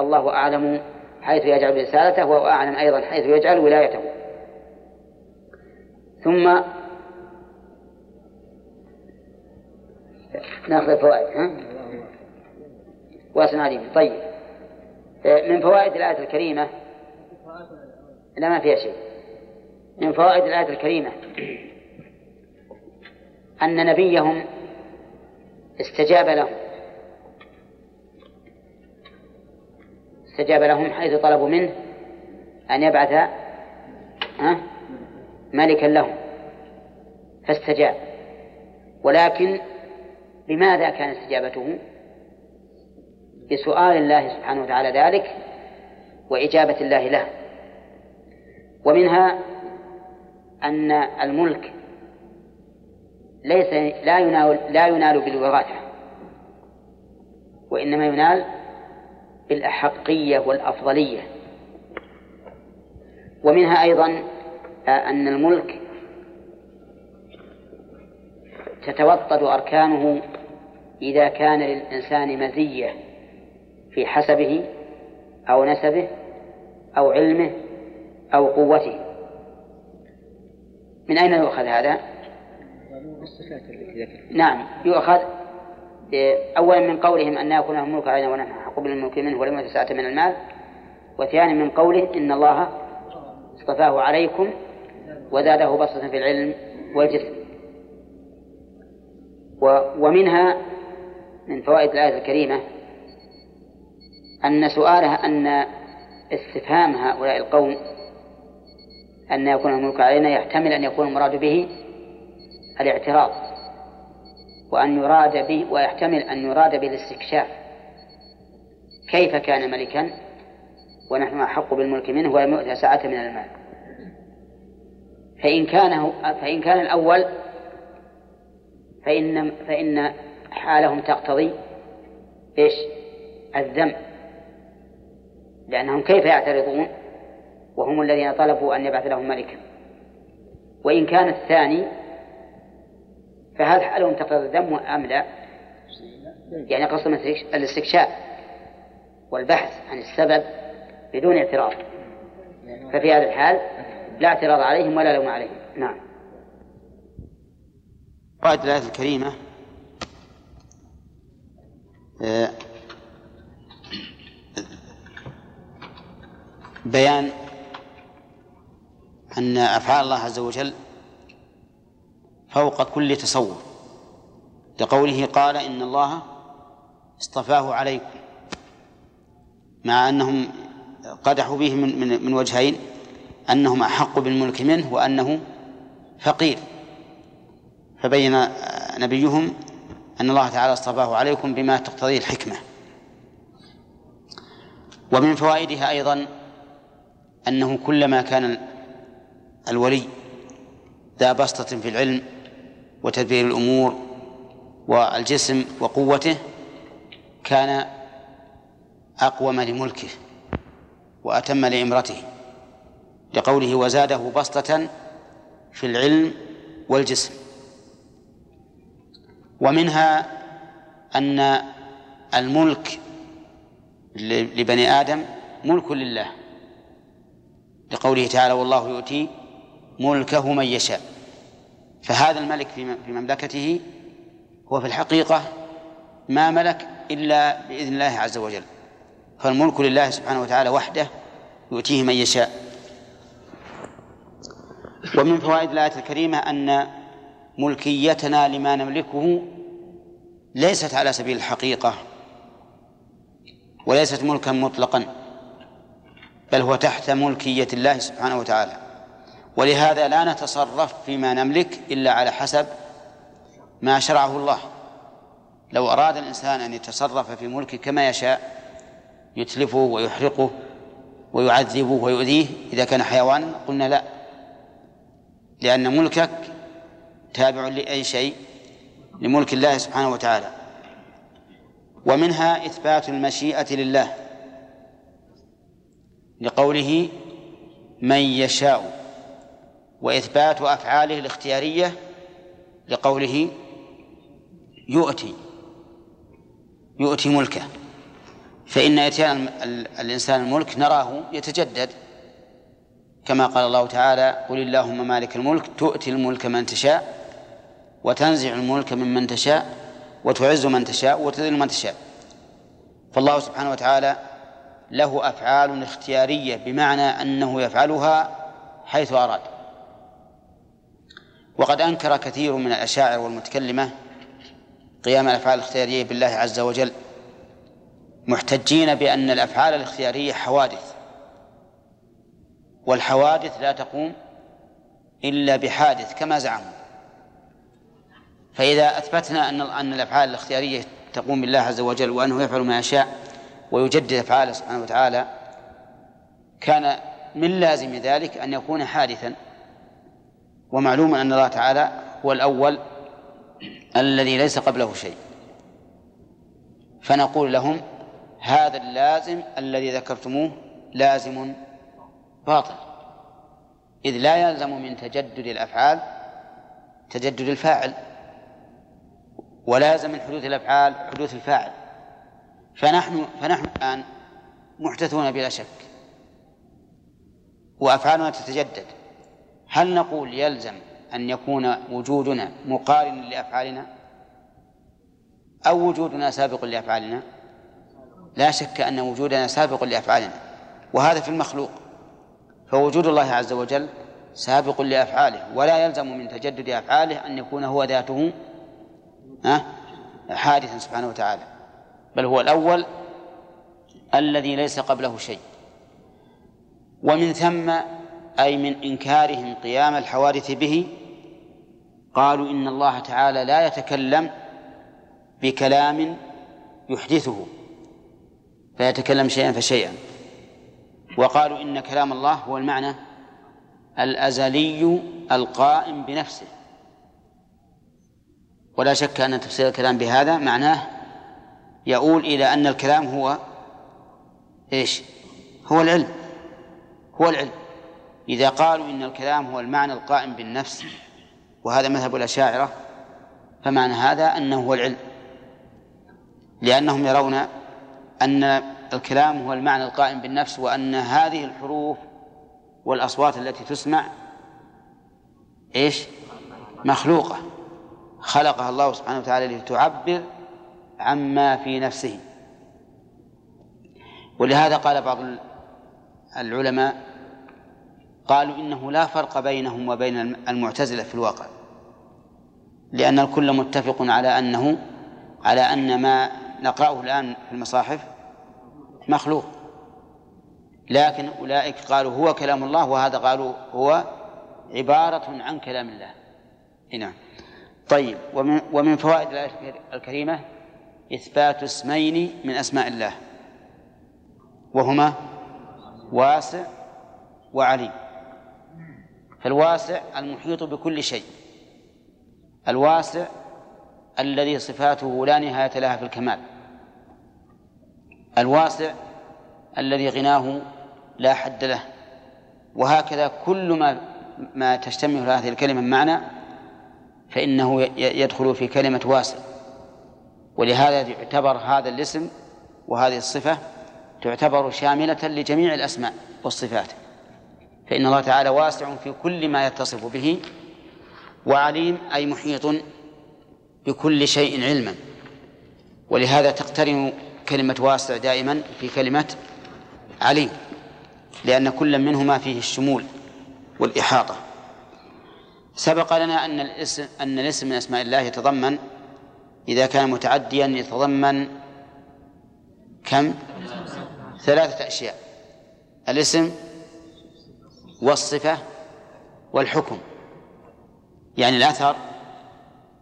الله أعلم حيث يجعل رسالته وهو أعلم أيضا حيث يجعل ولايته. ثم نأخذ الفوائد ها؟ واسع عليم طيب. من فوائد الآية الكريمة لا ما فيها شيء. من فوائد الآية الكريمة أن نبيهم استجاب لهم. استجاب لهم حيث طلبوا منه أن يبعث ملكا لهم. فاستجاب. ولكن لماذا كان استجابته؟ بسؤال الله سبحانه وتعالى ذلك وإجابة الله له. ومنها أن الملك ليس لا ينال لا ينال بالوراثة وإنما ينال بالأحقية والأفضلية ومنها أيضا أن الملك تتوطد أركانه إذا كان للإنسان مزية في حسبه أو نسبه أو علمه أو قوته من أين يؤخذ هذا؟ نعم يؤخذ أولا من قولهم أن يكون لهم ملك علينا ونحن حق بالملك منه ولم يتسعة من المال. وثانيا من قوله إن الله اصطفاه عليكم وزاده بسطة في العلم والجسم. ومنها من فوائد الآية الكريمة أن سؤالها أن استفهام هؤلاء القوم أن يكون الملك علينا يحتمل أن يكون المراد به الاعتراض وأن يراد به ويحتمل أن يراد به الاستكشاف. كيف كان ملكا؟ ونحن أحق بالملك منه ولم يؤت ساعة من المال. فإن كان فإن كان الأول فإن فإن حالهم تقتضي إيش؟ الذم. لأنهم كيف يعترضون؟ وهم الذين طلبوا أن يبعث لهم ملكا. وإن كان الثاني فهل حالهم تقتضي الذم أم لا؟ يعني قصد الاستكشاف والبحث عن السبب بدون اعتراض. ففي هذا الحال لا اعتراض عليهم ولا لوم عليهم. نعم. قائد الآية الكريمة آه، بيان أن أفعال الله عز وجل فوق كل تصور. لقوله قال إن الله اصطفاه عليكم. مع أنهم قدحوا به من, من, من وجهين أنهم أحق بالملك منه وأنه فقير. فبين نبيهم أن الله تعالى اصطفاه عليكم بما تقتضيه الحكمة. ومن فوائدها أيضا أنه كلما كان الولي ذا بسطة في العلم وتدبير الأمور والجسم وقوته كان أقوم لملكه وأتم لإمرته لقوله وزاده بسطة في العلم والجسم. ومنها أن الملك لبني آدم ملك لله. لقوله تعالى والله يؤتي ملكه من يشاء. فهذا الملك في مملكته هو في الحقيقة ما ملك إلا بإذن الله عز وجل. فالملك لله سبحانه وتعالى وحده يؤتيه من يشاء. ومن فوائد الآية الكريمة أن ملكيتنا لما نملكه ليست على سبيل الحقيقة وليست ملكا مطلقا بل هو تحت ملكية الله سبحانه وتعالى. ولهذا لا نتصرف فيما نملك إلا على حسب ما شرعه الله. لو أراد الإنسان أن يتصرف في ملكه كما يشاء يتلفه ويحرقه ويعذبه ويؤذيه إذا كان حيوانا قلنا لا. لأن ملكك تابع لأي شيء لملك الله سبحانه وتعالى. ومنها إثبات المشيئة لله لقوله من يشاء وإثبات أفعاله الاختيارية لقوله يؤتي يؤتي ملكه. فإن إتيان الإنسان الملك نراه يتجدد. كما قال الله تعالى قل اللهم مالك الملك تؤتي الملك من تشاء وتنزع الملك ممن تشاء وتعز من تشاء وتذل من تشاء. فالله سبحانه وتعالى له أفعال اختيارية بمعنى أنه يفعلها حيث أراد. وقد أنكر كثير من الأشاعر والمتكلمة قيام الأفعال الاختيارية بالله عز وجل محتجين بأن الأفعال الاختيارية حوادث والحوادث لا تقوم إلا بحادث كما زعموا. فإذا أثبتنا أن أن الأفعال الاختيارية تقوم بالله عز وجل وأنه يفعل ما يشاء ويجدد أفعاله سبحانه وتعالى كان من لازم ذلك أن يكون حادثا. ومعلوم أن الله تعالى هو الأول الذي ليس قبله شيء. فنقول لهم هذا اللازم الذي ذكرتموه لازم باطل. إذ لا يلزم من تجدد الأفعال تجدد الفاعل ولازم من حدوث الأفعال حدوث الفاعل. فنحن فنحن الآن محدثون بلا شك وأفعالنا تتجدد. هل نقول يلزم أن يكون وجودنا مقارنا لأفعالنا؟ أو وجودنا سابق لأفعالنا؟ لا شك أن وجودنا سابق لأفعالنا وهذا في المخلوق. فوجود الله عز وجل سابق لأفعاله ولا يلزم من تجدد أفعاله أن يكون هو ذاته حادثا سبحانه وتعالى. بل هو الأول الذي ليس قبله شيء. ومن ثم أي من إنكارهم قيام الحوادث به قالوا إن الله تعالى لا يتكلم بكلام يحدثه فيتكلم شيئا فشيئا. وقالوا إن كلام الله هو المعنى الأزلي القائم بنفسه. ولا شك أن تفسير الكلام بهذا معناه يؤول إلى أن الكلام هو إيش؟ هو العلم هو العلم. إذا قالوا إن الكلام هو المعنى القائم بالنفس وهذا مذهب الأشاعرة فمعنى هذا أنه هو العلم. لأنهم يرون أن الكلام هو المعنى القائم بالنفس وأن هذه الحروف والأصوات التي تسمع إيش؟ مخلوقة. خلقها الله سبحانه وتعالى لتعبر عما في نفسه. ولهذا قال بعض العلماء قالوا إنه لا فرق بينهم وبين المعتزلة في الواقع. لأن الكل متفق على أنه على أن ما نقرأه الآن في المصاحف مخلوق. لكن أولئك قالوا هو كلام الله وهذا قالوا هو عبارة عن كلام الله. نعم. طيب ومن, ومن فوائد الآية الكريمة إثبات اسمين من أسماء الله. وهما واسع وعليم. فالواسع المحيط بكل شيء. الواسع الذي صفاته لا نهاية لها في الكمال. الواسع الذي غناه لا حد له. وهكذا كل ما ما تشتمل هذه الكلمة معنى فإنه يدخل في كلمة واسع. ولهذا يعتبر هذا الاسم وهذه الصفة تعتبر شاملة لجميع الأسماء والصفات. فإن الله تعالى واسع في كل ما يتصف به وعليم أي محيط بكل شيء علما. ولهذا تقترن كلمة واسع دائما في كلمة عليم لأن كل منهما فيه الشمول والإحاطة. سبق لنا أن الاسم أن الاسم من أسماء الله يتضمن إذا كان متعديا يتضمن كم؟ ثلاثة أشياء. الاسم والصفة والحكم يعني الأثر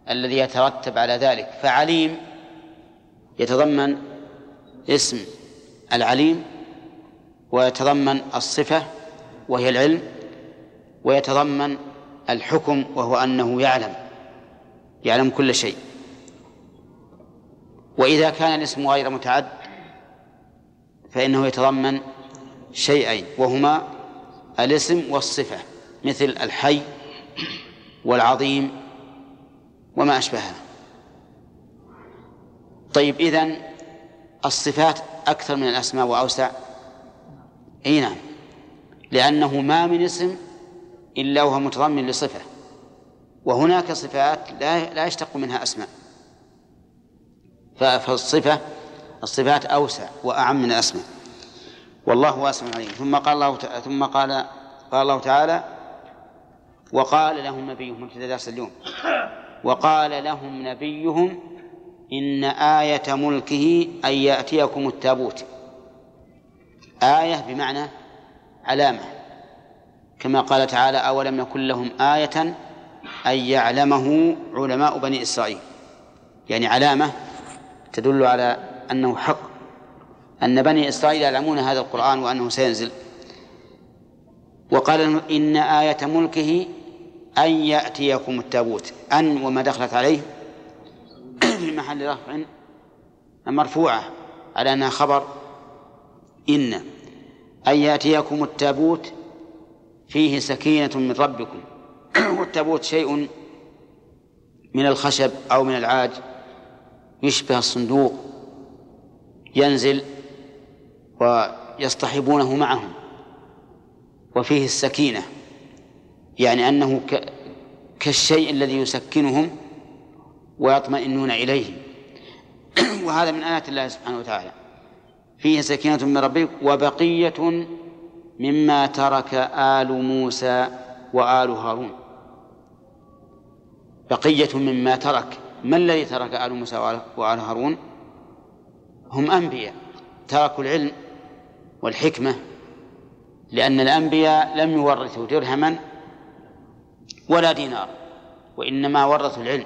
الذي يترتب على ذلك. فعليم يتضمن اسم العليم ويتضمن الصفة وهي العلم ويتضمن الحكم وهو أنه يعلم يعلم كل شيء. وإذا كان الاسم غير متعد فإنه يتضمن شيئين وهما الاسم والصفة مثل الحي والعظيم وما أشبهها. طيب إذن الصفات أكثر من الأسماء وأوسع؟ أي نعم لأنه ما من اسم إلا وهو متضمن لصفة وهناك صفات لا لا يشتق منها أسماء. فالصفة الصفات أوسع وأعم من الأسماء. والله واسع عليم. ثم قال الله ثم قال قال الله تعالى وقال لهم نبيهم ابتدى درس اليوم؟ وقال لهم نبيهم إن آية ملكه أن يأتيكم التابوت. آية بمعنى علامة. كما قال تعالى أولم يكن لهم آية أن يعلمه علماء بني إسرائيل؟ يعني علامة تدل على أنه حق. أن بني إسرائيل يعلمون هذا القرآن وأنه سينزل. وقال إن آية ملكه أن يأتيكم التابوت. أن وما دخلت عليه في محل رفع مرفوعة على أنها خبر. إن أن يأتيكم التابوت فيه سكينة من ربكم. والتابوت شيء من الخشب أو من العاج يشبه الصندوق ينزل ويصطحبونه معهم وفيه السكينة يعني أنه كالشيء الذي يسكنهم ويطمئنون إليه. وهذا من آيات الله سبحانه وتعالى. فيه سكينة من ربك وبقية مما ترك آل موسى وآل هارون. بقية مما ترك. ما الذي ترك آل موسى وآل هارون؟ هم أنبياء. تركوا العلم والحكمة لأن الأنبياء لم يورثوا درهما ولا دينار وإنما ورثوا العلم.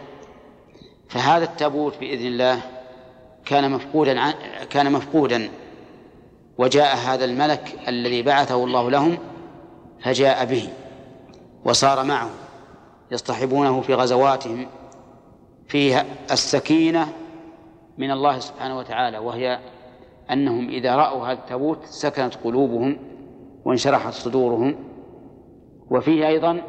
فهذا التابوت بإذن الله كان مفقودا كان مفقودا. وجاء هذا الملك الذي بعثه الله لهم فجاء به وصار معه يصطحبونه في غزواتهم فيها السكينة من الله سبحانه وتعالى وهي أنهم إذا رأوا هذا التابوت سكنت قلوبهم وانشرحت صدورهم. وفيه أيضا